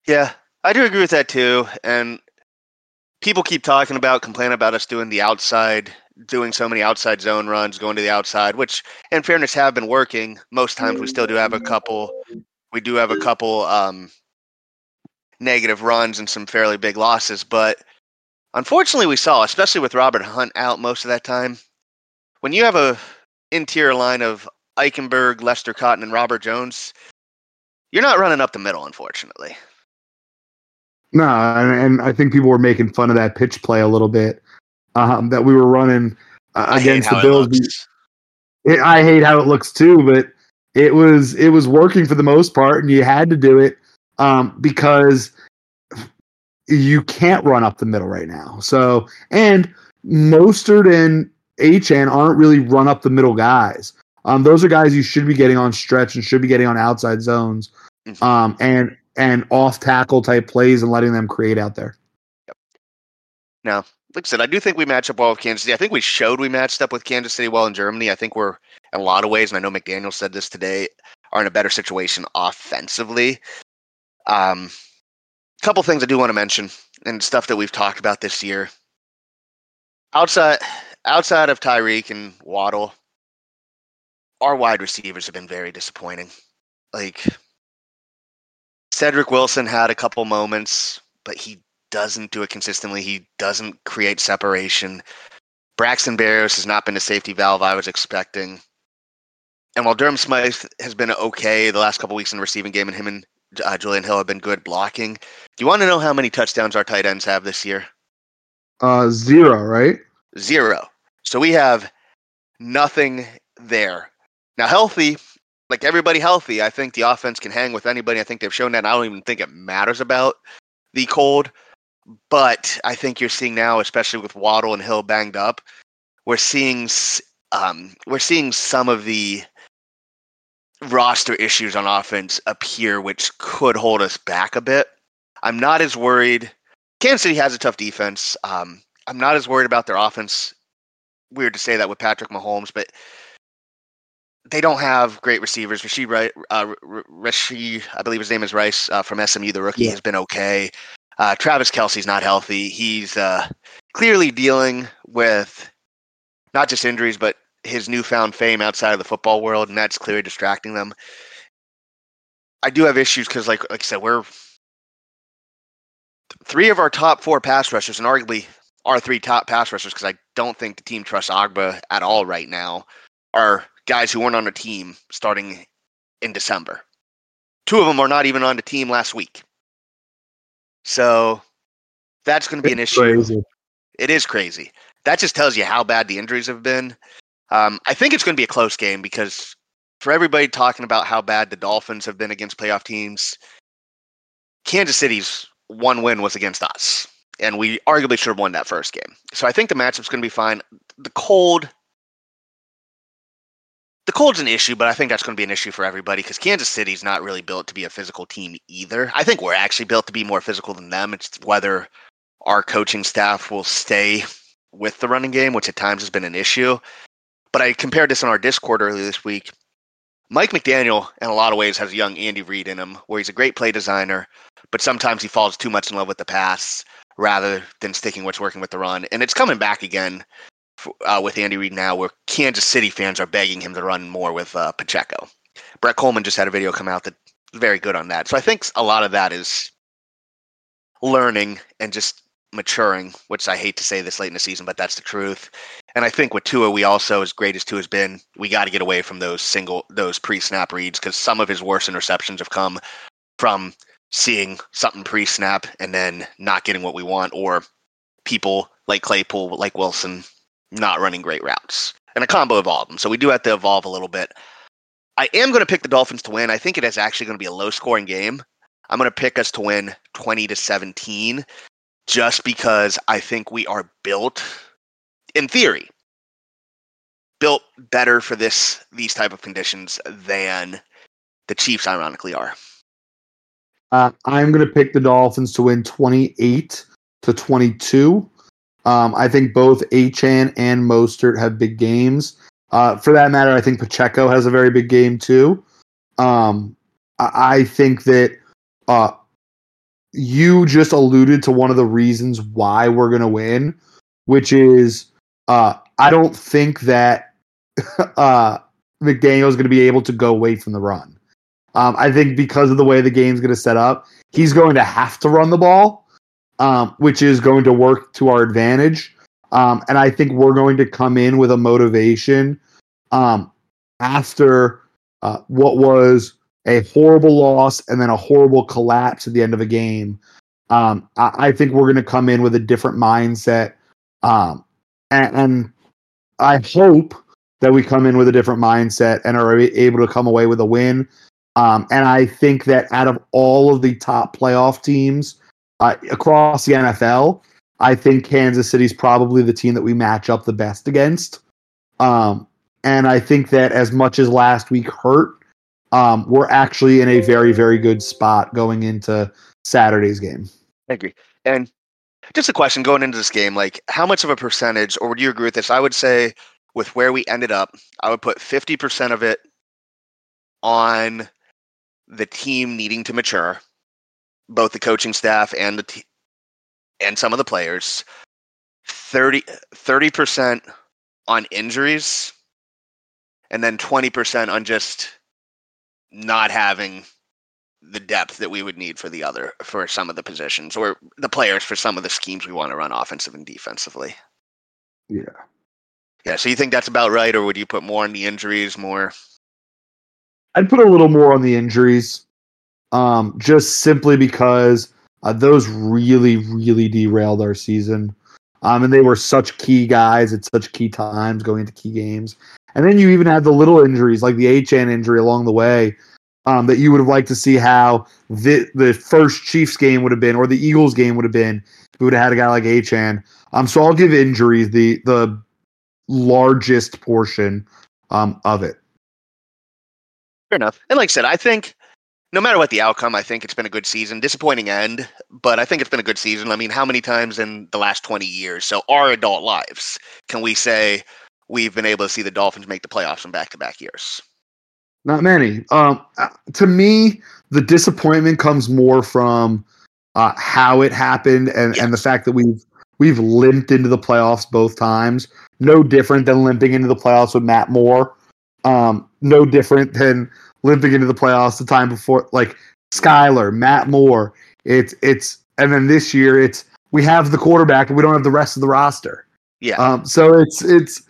Speaker 1: Yeah, I do agree with that too. And people keep talking about, complaining about us doing the outside, doing so many outside zone runs, going to the outside, which, in fairness, have been working. Most times, we still do have a couple. We do have a couple um, negative runs and some fairly big losses, but Unfortunately, we saw, especially with Robert Hunt out most of that time, when you have a interior line of Eichenberg, Lester Cotton, and Robert Jones, you're not running up the middle, unfortunately.
Speaker 2: No, and, and I think people were making fun of that pitch play a little bit um, that we were running uh, against the Bills. It, I hate how it looks too, but it was it was working for the most part, and you had to do it um, because you can't run up the middle right now. So, and Mostert and Achane aren't really run up the middle guys. Um, those are guys you should be getting on stretch and should be getting on outside zones, mm-hmm. um, and and off tackle type plays and letting them create out there.
Speaker 1: Yep. Now, like I said, I do think we match up well with Kansas City. I think we showed we matched up with Kansas City well in Germany. I think we're in a lot of ways, and I know McDaniel said this today. are in a better situation offensively. Um, couple things I do want to mention and stuff that we've talked about this year. Outside outside of Tyreek and Waddle, our wide receivers have been very disappointing. Like Cedric Wilson had a couple moments, but he doesn't do it consistently. He doesn't create separation. Braxton Berrios has not been the safety valve I was expecting. And while Durham Smythe has been okay the last couple weeks in the receiving game, and him and uh, Julian Hill have been good blocking, do you want to know how many touchdowns our tight ends have this year?
Speaker 2: Uh, zero, right?
Speaker 1: Zero. So we have nothing there. Now, healthy, like everybody healthy, I think the offense can hang with anybody. I think they've shown that. I don't even think it matters about the cold. But I think you're seeing now, especially with Waddle and Hill banged up, we're seeing um, we're seeing some of the roster issues on offense appear, which could hold us back a bit. I'm not as worried. Kansas City has a tough defense. Um, I'm not as worried about their offense. Weird to say that with Patrick Mahomes, but they don't have great receivers. Rashid, Rice, uh, Rashid, I believe his name is Rice uh, from SMU, the rookie, yeah. has been okay. Uh, Travis Kelce's not healthy. He's uh, clearly dealing with not just injuries, but his newfound fame outside of the football world, and that's clearly distracting them. I do have issues because, like, like I said, we're three of our top four pass rushers, and arguably our three top pass rushers, because I don't think the team trusts Ogbah at all right now, are guys who weren't on the team starting in December. Two of them are not even on the team last week. So that's going to be an issue. Crazy. It is crazy. That just tells you how bad the injuries have been. Um, I think it's going to be a close game because for everybody talking about how bad the Dolphins have been against playoff teams, Kansas City's one win was against us, and we arguably should have won that first game. So I think the matchup's going to be fine. The cold the cold's an issue, but I think that's going to be an issue for everybody because Kansas City's not really built to be a physical team either. I think we're actually built to be more physical than them. It's whether our coaching staff will stay with the running game, which at times has been an issue. But I compared this on our Discord earlier this week. Mike McDaniel, in a lot of ways, has a young Andy Reid in him, where he's a great play designer, but sometimes he falls too much in love with the pass rather than sticking what's working with the run. And it's coming back again uh, with Andy Reid now, where Kansas City fans are begging him to run more with uh, Pacheco. Brett Kollmann just had a video come out that's very good on that. So I think a lot of that is learning and just maturing, which I hate to say this late in the season, but that's the truth. And I think with Tua, we also, as great as Tua has been, we got to get away from those single, those pre-snap reads because some of his worst interceptions have come from seeing something pre-snap and then not getting what we want, or people like Claypool, like Wilson, not running great routes, and a combo of all of them. So we do have to evolve a little bit. I am going to pick the Dolphins to win. I think it is actually going to be a low scoring game. I'm going to pick us to win 20 to 17 just because I think we are built in theory built better for this these type of conditions than the Chiefs ironically are.
Speaker 2: Uh, I'm going to pick the Dolphins to win 28 to 22. Um, I think both Achane and Mostert have big games. Uh, for that matter, I think Pacheco has a very big game too. Um, I, I, think that uh, you just alluded to one of the reasons why we're going to win, which is uh, I don't think that uh, McDaniel is going to be able to go away from the run. Um, I think because of the way the game's going to set up, he's going to have to run the ball um, which is going to work to our advantage. Um, and I think we're going to come in with a motivation um, after uh, what was a horrible loss and then a horrible collapse at the end of a game. Um, I, I, think we're going to come in with a different mindset. Um, and, and I hope that we come in with a different mindset and are able to come away with a win. Um, and I think that out of all of the top playoff teams, across the NFL, I think Kansas City's probably the team that we match up the best against. Um, and I think that as much as last week hurt, um, we're actually in a very, very good spot going into Saturday's game.
Speaker 1: I agree. And just a question going into this game, like how much of a percentage, or would you agree with this? I would say with where we ended up, I would put 50% of it on the team needing to mature, both the coaching staff and the t- and some of the players. 30 percent on injuries, and then twenty percent on just not having the depth that we would need for the other for some of the positions or the players for some of the schemes we want to run offensive and defensively.
Speaker 2: Yeah.
Speaker 1: Yeah. So you think that's about right, or would you put more on the injuries? More.
Speaker 2: I'd put a little more on the injuries, um, just simply because uh, those really, really derailed our season. Um, and they were such key guys at such key times going into key games. And then you even had the little injuries like the Achane injury along the way um, that you would have liked to see how the the first Chiefs game would have been or the Eagles game would have been if we would have had a guy like Achane. Um, so I'll give injuries the the largest portion um, of it.
Speaker 1: Fair enough. And like I said, I think no matter what the outcome, I think it's been a good season. Disappointing end, but I think it's been a good season. I mean, how many times in the last 20 years, so our adult lives, can we say we've been able to see the Dolphins make the playoffs in back to back years?
Speaker 2: Not many. Um, uh, to me, the disappointment comes more from uh, how it happened and, yes. and the fact that we've we've limped into the playoffs both times. No different than limping into the playoffs with Matt Moore. Um, no different than limping into the playoffs the time before, like Skylar, Matt Moore. It's it's and then this year it's we have the quarterback, but we don't have the rest of the roster.
Speaker 1: Yeah.
Speaker 2: Um, so it's it's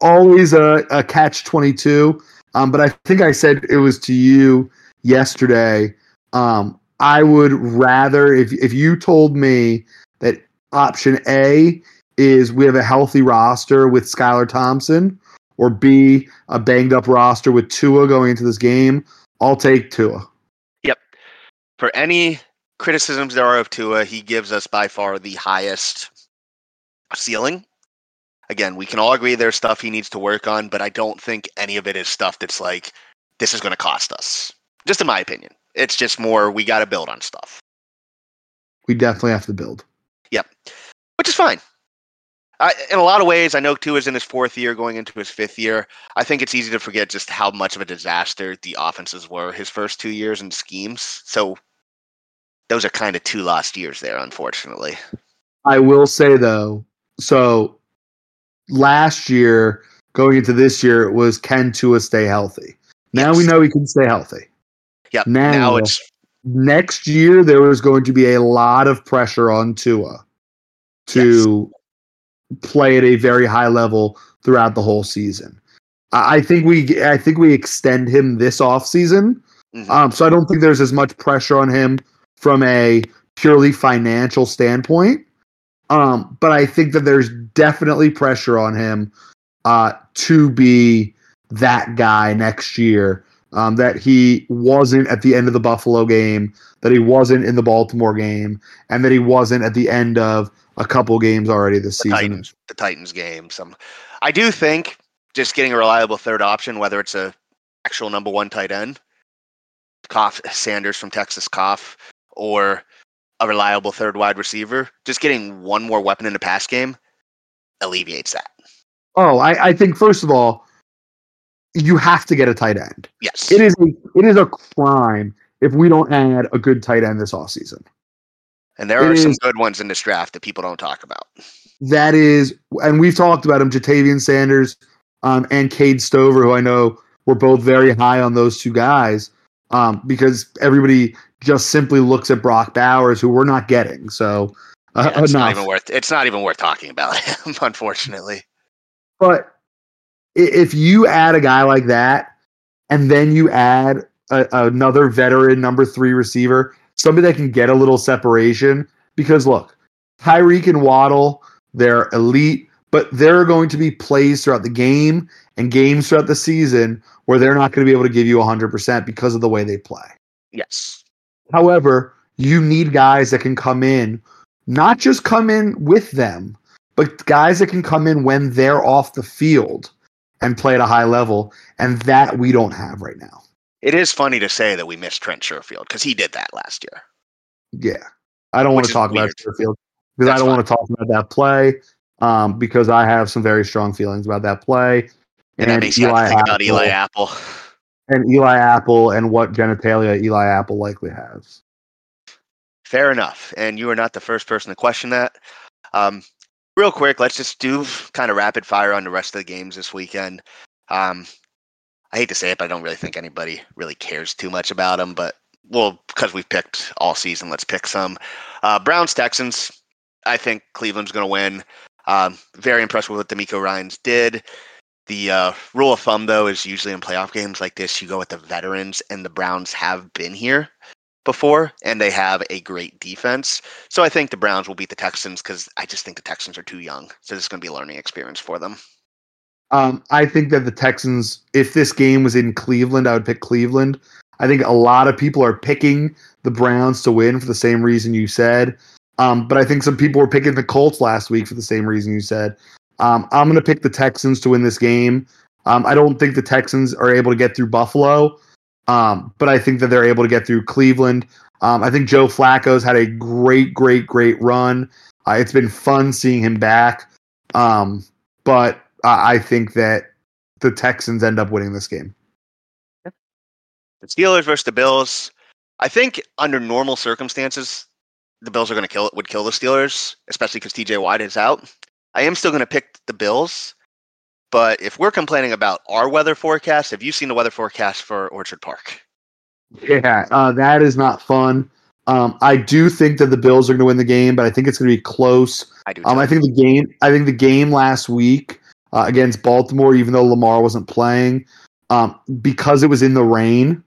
Speaker 2: always a, a catch twenty two. Um, but I think I said it was to you yesterday. Um, I would rather if if you told me that option A is we have a healthy roster with Skylar Thompson, or B a banged up roster with Tua going into this game, I'll take Tua.
Speaker 1: Yep. For any criticisms there are of Tua, he gives us by far the highest ceiling again, we can all agree there's stuff he needs to work on, but I don't think any of it is stuff that's like, this is going to cost us. Just in my opinion. It's just more, we got to build on stuff.
Speaker 2: We definitely have to build.
Speaker 1: Yep. Which is fine. I, in a lot of ways, I know Tua is in his fourth year, going into his fifth year. I think it's easy to forget just how much of a disaster the offenses were his first two years and schemes. So those are kind of two lost years there, unfortunately.
Speaker 2: I will say though, so last year going into this year it was can Tua stay healthy? Now yes. we know he can stay healthy.
Speaker 1: Yeah. Now, now it's
Speaker 2: next year there was going to be a lot of pressure on Tua to yes. Play at a very high level throughout the whole season. I think we I think we extend him this off season. Mm-hmm. Um, so I don't think there's as much pressure on him from a purely financial standpoint. Um, but I think that there's definitely pressure on him uh, to be that guy next year. Um, that he wasn't at the end of the Buffalo game, that he wasn't in the Baltimore game, and that he wasn't at the end of a couple games already this
Speaker 1: the
Speaker 2: season.
Speaker 1: Titans, the Titans game. Some, I do think just getting a reliable third option, whether it's a actual number one tight end, Koff Sanders from Texas Koff, or a reliable third wide receiver, just getting one more weapon in the pass game alleviates that.
Speaker 2: Oh, I, I think first of all, you have to get a tight end.
Speaker 1: Yes.
Speaker 2: It is a it is a crime if we don't add a good tight end this offseason.
Speaker 1: And there are is, some good ones in this draft that people don't talk about.
Speaker 2: That is, and we've talked about him, Ja'Tavion Sanders um, and Cade Stover, who I know were both very high on those two guys um, because everybody just simply looks at Brock Bowers, who we're not getting. So
Speaker 1: uh, yeah, it's enough. not even worth. It's not even worth talking about him, unfortunately.
Speaker 2: But if you add a guy like that, and then you add a, another veteran number three receiver, somebody that can get a little separation, because look, Tyreek and Waddle, they're elite, but there are going to be plays throughout the game and games throughout the season where they're not going to be able to give you 100% because of the way they play.
Speaker 1: Yes.
Speaker 2: However, you need guys that can come in, not just come in with them, but guys that can come in when they're off the field and play at a high level. And that we don't have right now.
Speaker 1: It is funny to say that we missed Trent Sherfield because he did that last year.
Speaker 2: Yeah. I don't want to talk weird. about Sherfield because That's I don't want to talk about that play um, because I have some very strong feelings about that play.
Speaker 1: And, and that Eli Apple, about Eli Apple.
Speaker 2: and Eli Apple and what genitalia Eli Apple likely has.
Speaker 1: Fair enough. And you are not the first person to question that. Um, real quick, let's just do kind of rapid fire on the rest of the games this weekend. Um, I hate to say it, but I don't really think anybody really cares too much about them. But well, because we've picked all season, let's pick some. Uh, Browns Texans. I think Cleveland's going to win. Um, very impressed with what DeMeco Ryans did. The uh, rule of thumb, though, is usually in playoff games like this, you go with the veterans, and the Browns have been here before, and they have a great defense. So I think the Browns will beat the Texans because I just think the Texans are too young. So this is going to be a learning experience for them.
Speaker 2: Um, I think that the Texans, if this game was in Cleveland, I would pick Cleveland. I think a lot of people are picking the Browns to win for the same reason you said. Um, but I think some people were picking the Colts last week for the same reason you said. Um, I'm going to pick the Texans to win this game. Um, I don't think the Texans are able to get through Buffalo, um, but I think that they're able to get through Cleveland. Um, I think Joe Flacco's had a great, great, great run. Uh, it's been fun seeing him back, um, but I think that the Texans end up winning this game.
Speaker 1: The Steelers versus the Bills. I think under normal circumstances, the Bills are going to kill it. Would kill the Steelers, especially because T.J. Watt is out. I am still going to pick the Bills, but if we're complaining about our weather forecast, have you seen the weather forecast for Orchard Park?
Speaker 2: Yeah, uh, that is not fun. Um, I do think that the Bills are going to win the game, but I think it's going to be close.
Speaker 1: I do.
Speaker 2: Um, I think the game. I think the game last week uh, against Baltimore, even though Lamar wasn't playing, um, because it was in the rain.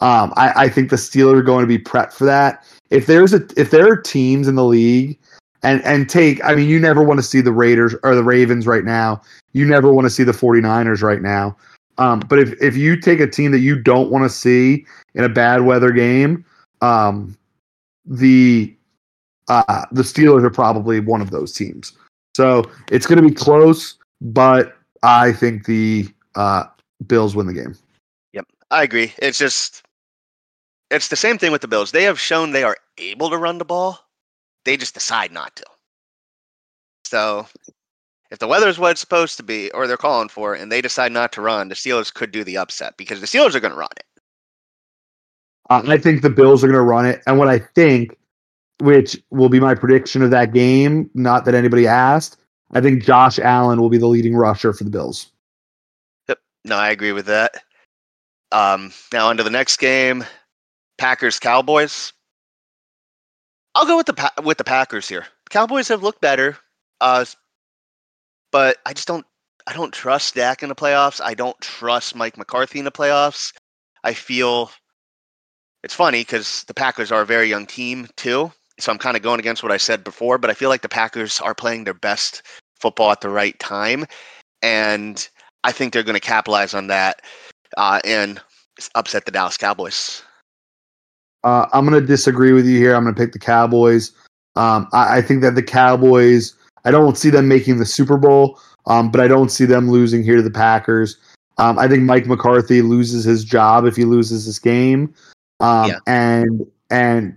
Speaker 2: Um, I, I think the Steelers are going to be prepped for that. If there's a if there are teams in the league and and take I mean you never want to see the Raiders or the Ravens right now. You never want to see the 49ers right now. Um, but if if you take a team that you don't want to see in a bad weather game, um, the uh, the Steelers are probably one of those teams. So it's going to be close, but I think the uh, Bills win the game.
Speaker 1: Yep, I agree. It's just it's the same thing with the Bills. They have shown they are able to run the ball. They just decide not to. So if the weather is what it's supposed to be, or they're calling for, and they decide not to run, the Steelers could do the upset because the Steelers are going to run it.
Speaker 2: Uh, I think the Bills are going to run it, and what I think, which will be my prediction of that game, not that anybody asked, I think Josh Allen will be the leading rusher for the Bills.
Speaker 1: Yep. No, I agree with that. Um, now, on to the next game Packers Cowboys. I'll go with the with the Packers here. Cowboys have looked better, uh, but I just don't I don't trust Dak in the playoffs. I don't trust Mike McCarthy in the playoffs. I feel it's funny because the Packers are a very young team too. So I'm kind of going against what I said before, but I feel like the Packers are playing their best football at the right time, and I think they're going to capitalize on that uh, and upset the Dallas Cowboys.
Speaker 2: Uh, I'm going to disagree with you here. I'm going to pick the Cowboys. Um, I, I, think that the Cowboys, I don't see them making the Super Bowl, um, but I don't see them losing here to the Packers. Um, I think Mike McCarthy loses his job if he loses this game. Um, yeah. And and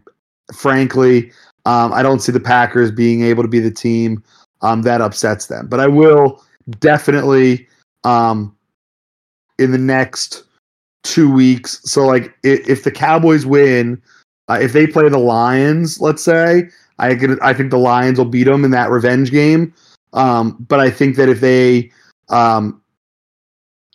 Speaker 2: frankly, um, I don't see the Packers being able to be the team um, that upsets them. But I will definitely in the next two weeks. So like if, if the Cowboys win, uh, if they play the Lions, let's say, I can I think the Lions will beat them in that revenge game. Um, but I think that if they um,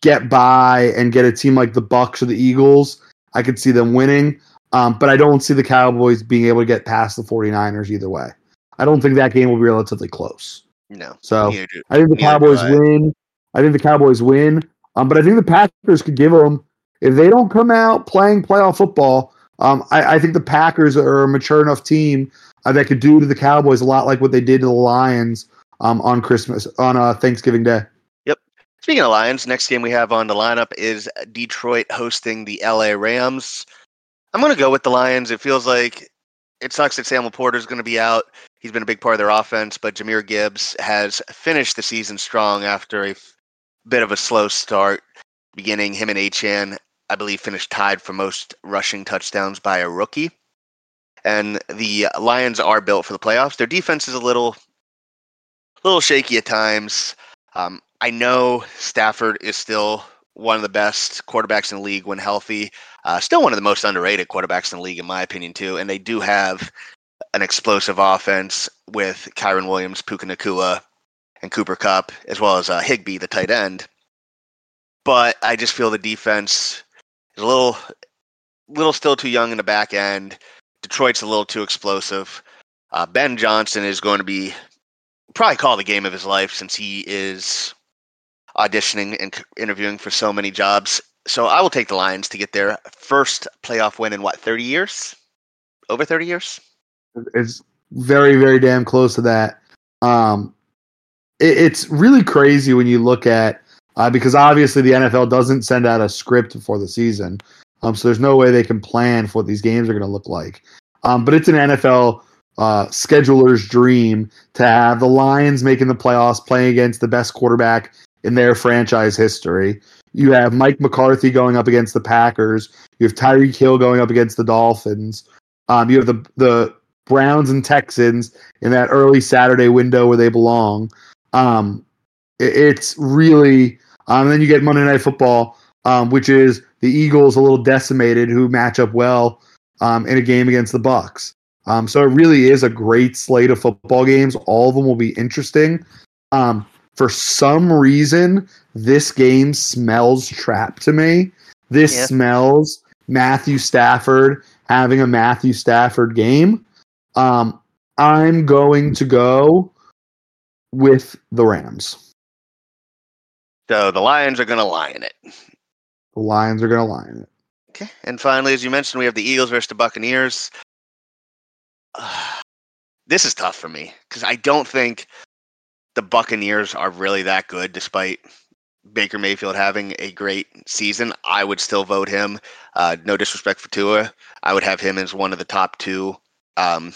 Speaker 2: get by and get a team like the Bucks or the Eagles, I could see them winning. Um, but I don't see the Cowboys being able to get past the 49ers either way. I don't think that game will be relatively close.
Speaker 1: No.
Speaker 2: So I think the Cowboys win. I think the Cowboys win. Um, but I think the Packers could give them if they don't come out playing playoff football, um, I, I, think the Packers are a mature enough team uh, that could do to the Cowboys a lot like what they did to the Lions um, on Christmas on uh, Thanksgiving Day.
Speaker 1: Yep. Speaking of Lions, next game we have on the lineup is Detroit hosting the LA Rams. I'm going to go with the Lions. It feels like it sucks that Sam LaPorta is going to be out. He's been a big part of their offense, but Jahmyr Gibbs has finished the season strong after a f- bit of a slow start beginning. Him and Achane I believe, finished tied for most rushing touchdowns by a rookie. And the Lions are built for the playoffs. Their defense is a little, little shaky at times. Um, I know Stafford is still one of the best quarterbacks in the league when healthy. Uh, still one of the most underrated quarterbacks in the league, in my opinion, too. And they do have an explosive offense with Kyren Williams, Puka Nacua, and Cooper Kupp, as well as uh, Higbee, the tight end. But I just feel the defense is a little, little still too young in the back end. Detroit's a little too explosive. Uh, ben Johnson is going to be probably call the game of his life since he is auditioning and interviewing for so many jobs. So I will take the Lions to get their first playoff win in what, 30 years? Over 30 years?
Speaker 2: It's very, very damn close to that. Um, it, it's really crazy when you look at uh, because obviously the NFL doesn't send out a script for the season, um, so there's no way they can plan for what these games are going to look like. Um, but it's an NFL uh, scheduler's dream to have the Lions making the playoffs, playing against the best quarterback in their franchise history. You have Mike McCarthy going up against the Packers. You have Tyreek Hill going up against the Dolphins. Um, you have the the Browns and Texans in that early Saturday window where they belong. Um, it, it's really. Um, then you get Monday Night Football, um, which is the Eagles a little decimated, who match up well um, in a game against the Bucks. Um, so it really is a great slate of football games. All of them will be interesting. Um, for some reason, this game smells trap to me. This yeah. smells Matthew Stafford having a Matthew Stafford game. Um, I'm going to go with the Rams.
Speaker 1: So the Lions are going to lie in it.
Speaker 2: The Lions are going to lie in it.
Speaker 1: Okay. And finally, as you mentioned, we have the Eagles versus the Buccaneers. Uh, this is tough for me because I don't think the Buccaneers are really that good, despite Baker Mayfield having a great season. I would still vote him. Uh, no disrespect for Tua. I would have him as one of the top two um,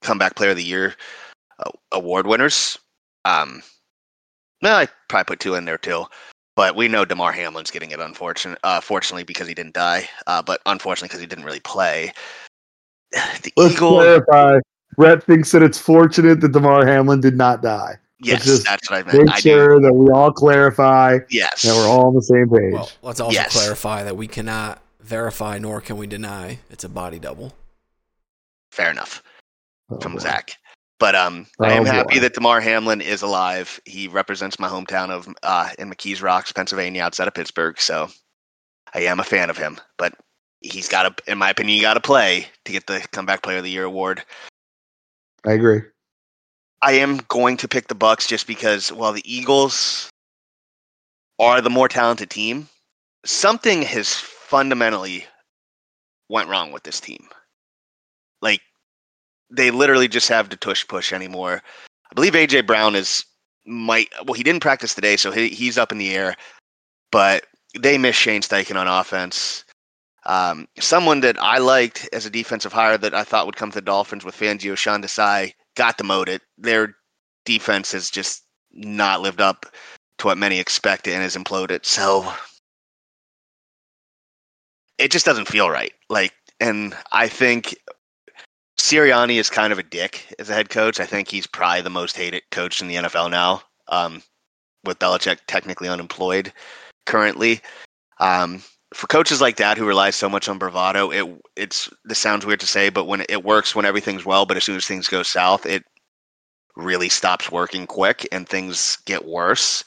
Speaker 1: comeback player of the year uh, award winners. Um, well, I probably put two in there too. But we know Damar Hamlin's getting it, unfortunate, uh, fortunately because he didn't die, uh, but unfortunately because he didn't really play.
Speaker 2: The Let's Eagle, clarify. Brett thinks that it's fortunate that Damar Hamlin did not die.
Speaker 1: Yes, that's what I meant.
Speaker 2: Make I sure do. that we all clarify.
Speaker 1: Yes,
Speaker 2: that we're all on the same page. Well,
Speaker 3: let's also yes. clarify that we cannot verify nor can we deny it's a body double.
Speaker 1: Fair enough oh, from boy. Zach. But um, oh, I am happy that Damar Hamlin is alive. He represents my hometown of uh, in McKees Rocks, Pennsylvania, outside of Pittsburgh. So I am a fan of him. But he's got to, in my opinion, you got to play to get the comeback player of the year award.
Speaker 2: I agree.
Speaker 1: I am going to pick the Bucks just because while the Eagles are the more talented team, something has fundamentally went wrong with this team. Like they literally just have to tush push anymore. I believe AJ Brown is might well he didn't practice today, so he, he's up in the air. But they miss Shane Steichen on offense. Um, someone that I liked as a defensive hire that I thought would come to the Dolphins with Fangio, Sean Desai, got demoted. Their defense has just not lived up to what many expected and has imploded. So it just doesn't feel right. Like, and I think Sirianni is kind of a dick as a head coach. I think he's probably the most hated coach in the NFL now, um, with Belichick technically unemployed currently. Um, for coaches like that who rely so much on bravado, it it's this sounds weird to say, but when it works when everything's well, but as soon as things go south, it really stops working quick and things get worse.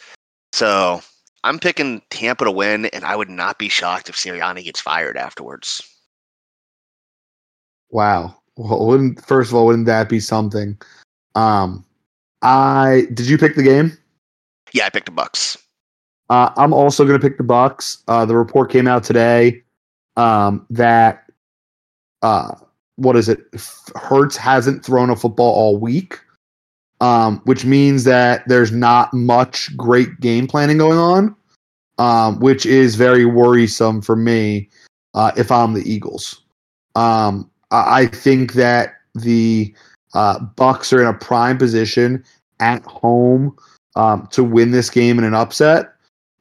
Speaker 1: So I'm picking Tampa to win, and I would not be shocked if Sirianni gets fired afterwards.
Speaker 2: Wow. Well, wouldn't first of all, wouldn't that be something? Um, I did you pick the game?
Speaker 1: Yeah, I picked the Bucks.
Speaker 2: Uh, I'm also going to pick the Bucks. Uh, the report came out today um, that uh, what is it? Hurts hasn't thrown a football all week, um, which means that there's not much great game planning going on, um, which is very worrisome for me uh, if I'm the Eagles. Um, I think that the uh, Bucks are in a prime position at home um, to win this game in an upset.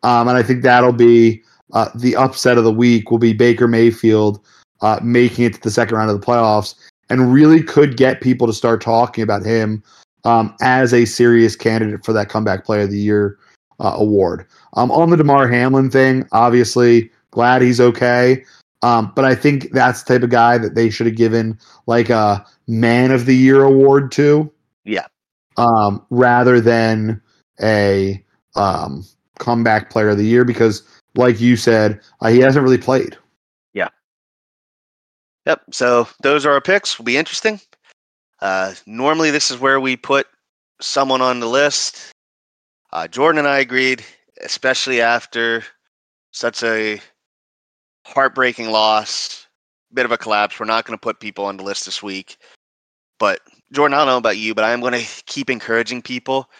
Speaker 2: Um, and I think that'll be uh, the upset of the week will be Baker Mayfield uh, making it to the second round of the playoffs and really could get people to start talking about him um, as a serious candidate for that comeback player of the year uh, award. Um, on the Damar Hamlin thing, obviously glad he's okay. Um, but I think that's the type of guy that they should have given like a Man of the Year award to.
Speaker 1: Yeah.
Speaker 2: Um, rather than a um, comeback player of the year because, like you said, uh, he hasn't really played. Yeah.
Speaker 1: Yep. So those are our picks. Will be interesting. Uh, normally, this is where we put someone on the list. Uh, Jordan and I agreed, especially after such a heartbreaking loss, bit of a collapse. We're not going to put people on the list this week. But Jordan, I don't know about you, but I'm going to keep encouraging people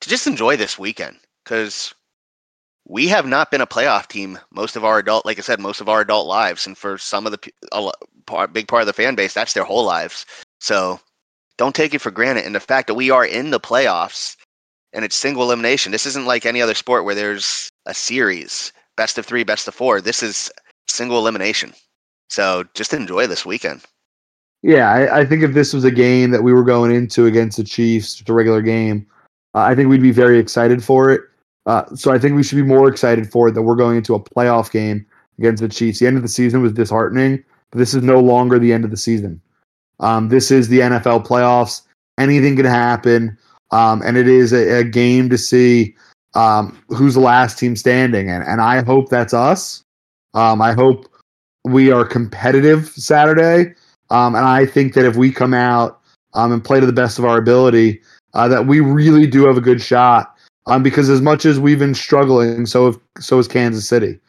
Speaker 1: to just enjoy this weekend because we have not been a playoff team most of our adult, like I said, most of our adult lives, and for some of the a part, big part of the fan base, that's their whole lives. So don't take it for granted. And the fact that we are in the playoffs and it's single elimination. This isn't like any other sport where there's a series, best of three, best of four. This is single elimination. So just enjoy this weekend.
Speaker 2: Yeah, I, I think if this was a game that we were going into against the Chiefs, just a regular game, uh, I think we'd be very excited for it. Uh, so I think we should be more excited for it that we're going into a playoff game against the Chiefs. The end of the season was disheartening, but this is no longer the end of the season. Um, this is the NFL playoffs. Anything can happen, um, and it is a, a game to see um, who's the last team standing. And, and I hope that's us. Um, I hope we are competitive Saturday. Um, and I think that if we come out um, and play to the best of our ability, uh, that we really do have a good shot. Um, because as much as we've been struggling, so have, so is Kansas City.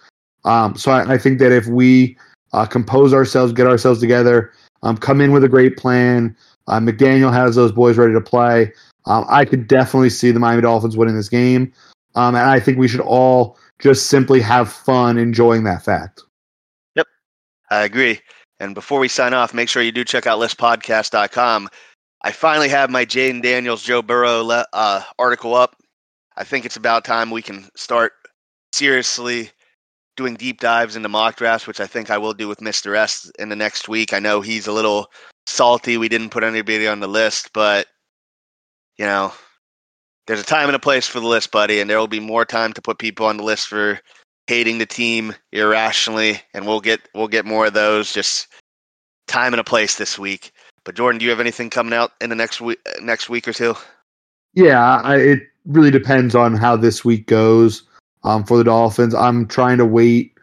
Speaker 2: Um, so I, I think that if we uh, compose ourselves, get ourselves together, um, come in with a great plan, uh, McDaniel has those boys ready to play. Um, I could definitely see the Miami Dolphins winning this game, um, and I think we should all just simply have fun enjoying that fact.
Speaker 1: Yep, I agree. And before we sign off, make sure you do check out listpodcast.com. I finally have my Jayden Daniels, Joe Burrow uh, article up. I think it's about time we can start seriously doing deep dives into mock drafts, which I think I will do with Mr. S in the next week. I know he's a little salty. We didn't put anybody on the list, but, you know, there's a time and a place for the list, buddy, and there will be more time to put people on the list for hating the team irrationally, and we'll get we'll get more of those. Just time and a place this week. But Jordan, do you have anything coming out in the next week next week or two?
Speaker 2: Yeah, I, it really depends on how this week goes um, for the Dolphins. I'm trying to wait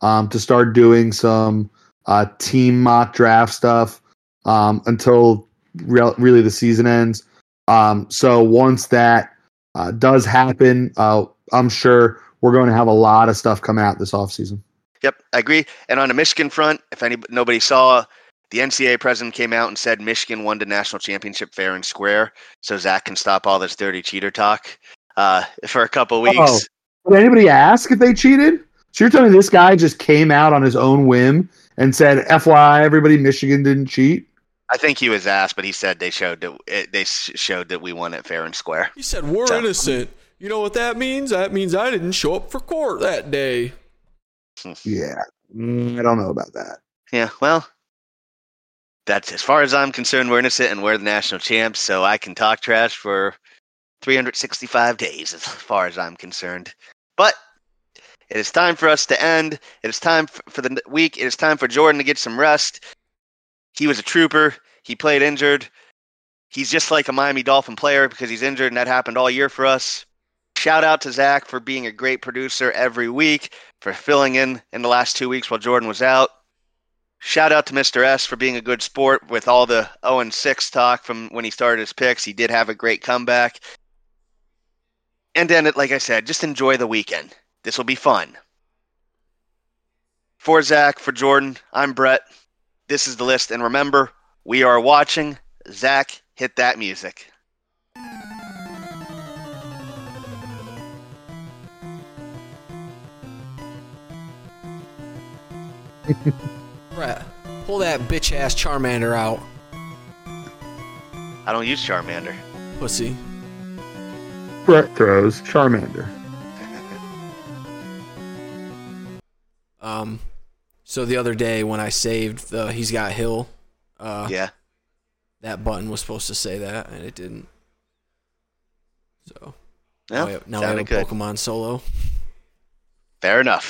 Speaker 2: um, to start doing some uh, team mock draft stuff um, until re- really the season ends. Um, so once that uh, does happen, uh, I'm sure we're going to have a lot of stuff come out this offseason.
Speaker 1: Yep, I agree. And on the Michigan front, if any nobody saw, the NCAA president came out and said Michigan won the national championship fair and square, so Zach can stop all this dirty cheater talk uh, for a couple weeks.
Speaker 2: Oh. Did anybody ask if they cheated? So you're telling me this guy just came out on his own whim and said, "FYI, everybody, Michigan didn't cheat."
Speaker 1: I think he was asked, but he said they showed that it, they showed that we won it fair and square.
Speaker 3: He said we're
Speaker 1: So-
Speaker 3: innocent. You know what that means? That means I didn't show up for court that day.
Speaker 2: Yeah, Mm, I don't know about that.
Speaker 1: Yeah, well, that's as far as I'm concerned. We're innocent and we're the national champs, so I can talk trash for 365 days, as far as I'm concerned. But it is time for us to end. It is time for the week. It is time for Jordan to get some rest. He was a trooper. He played injured. He's just like a Miami Dolphin player because he's injured, and that happened all year for us. Shout out to Zach for being a great producer every week, for filling in in the last two weeks while Jordan was out. Shout out to Mr. S for being a good sport with all the 0 and 6 talk from when he started his picks. He did have a great comeback. And then, like I said, just enjoy the weekend. This will be fun. For Zach, for Jordan, I'm Brett. This is the list. And remember, we are watching. Zach, hit that music.
Speaker 3: Brett, pull that bitch ass Charmander out,
Speaker 1: I don't use Charmander.
Speaker 3: pussy.
Speaker 2: Brett throws Charmander.
Speaker 3: Um, so the other day when I saved the He's Got Hill, uh,
Speaker 1: Yeah.
Speaker 3: that button was supposed to say that and it didn't. So
Speaker 1: Yeah,
Speaker 3: now we have, now we have a
Speaker 1: good.
Speaker 3: Pokemon solo.
Speaker 1: Fair enough.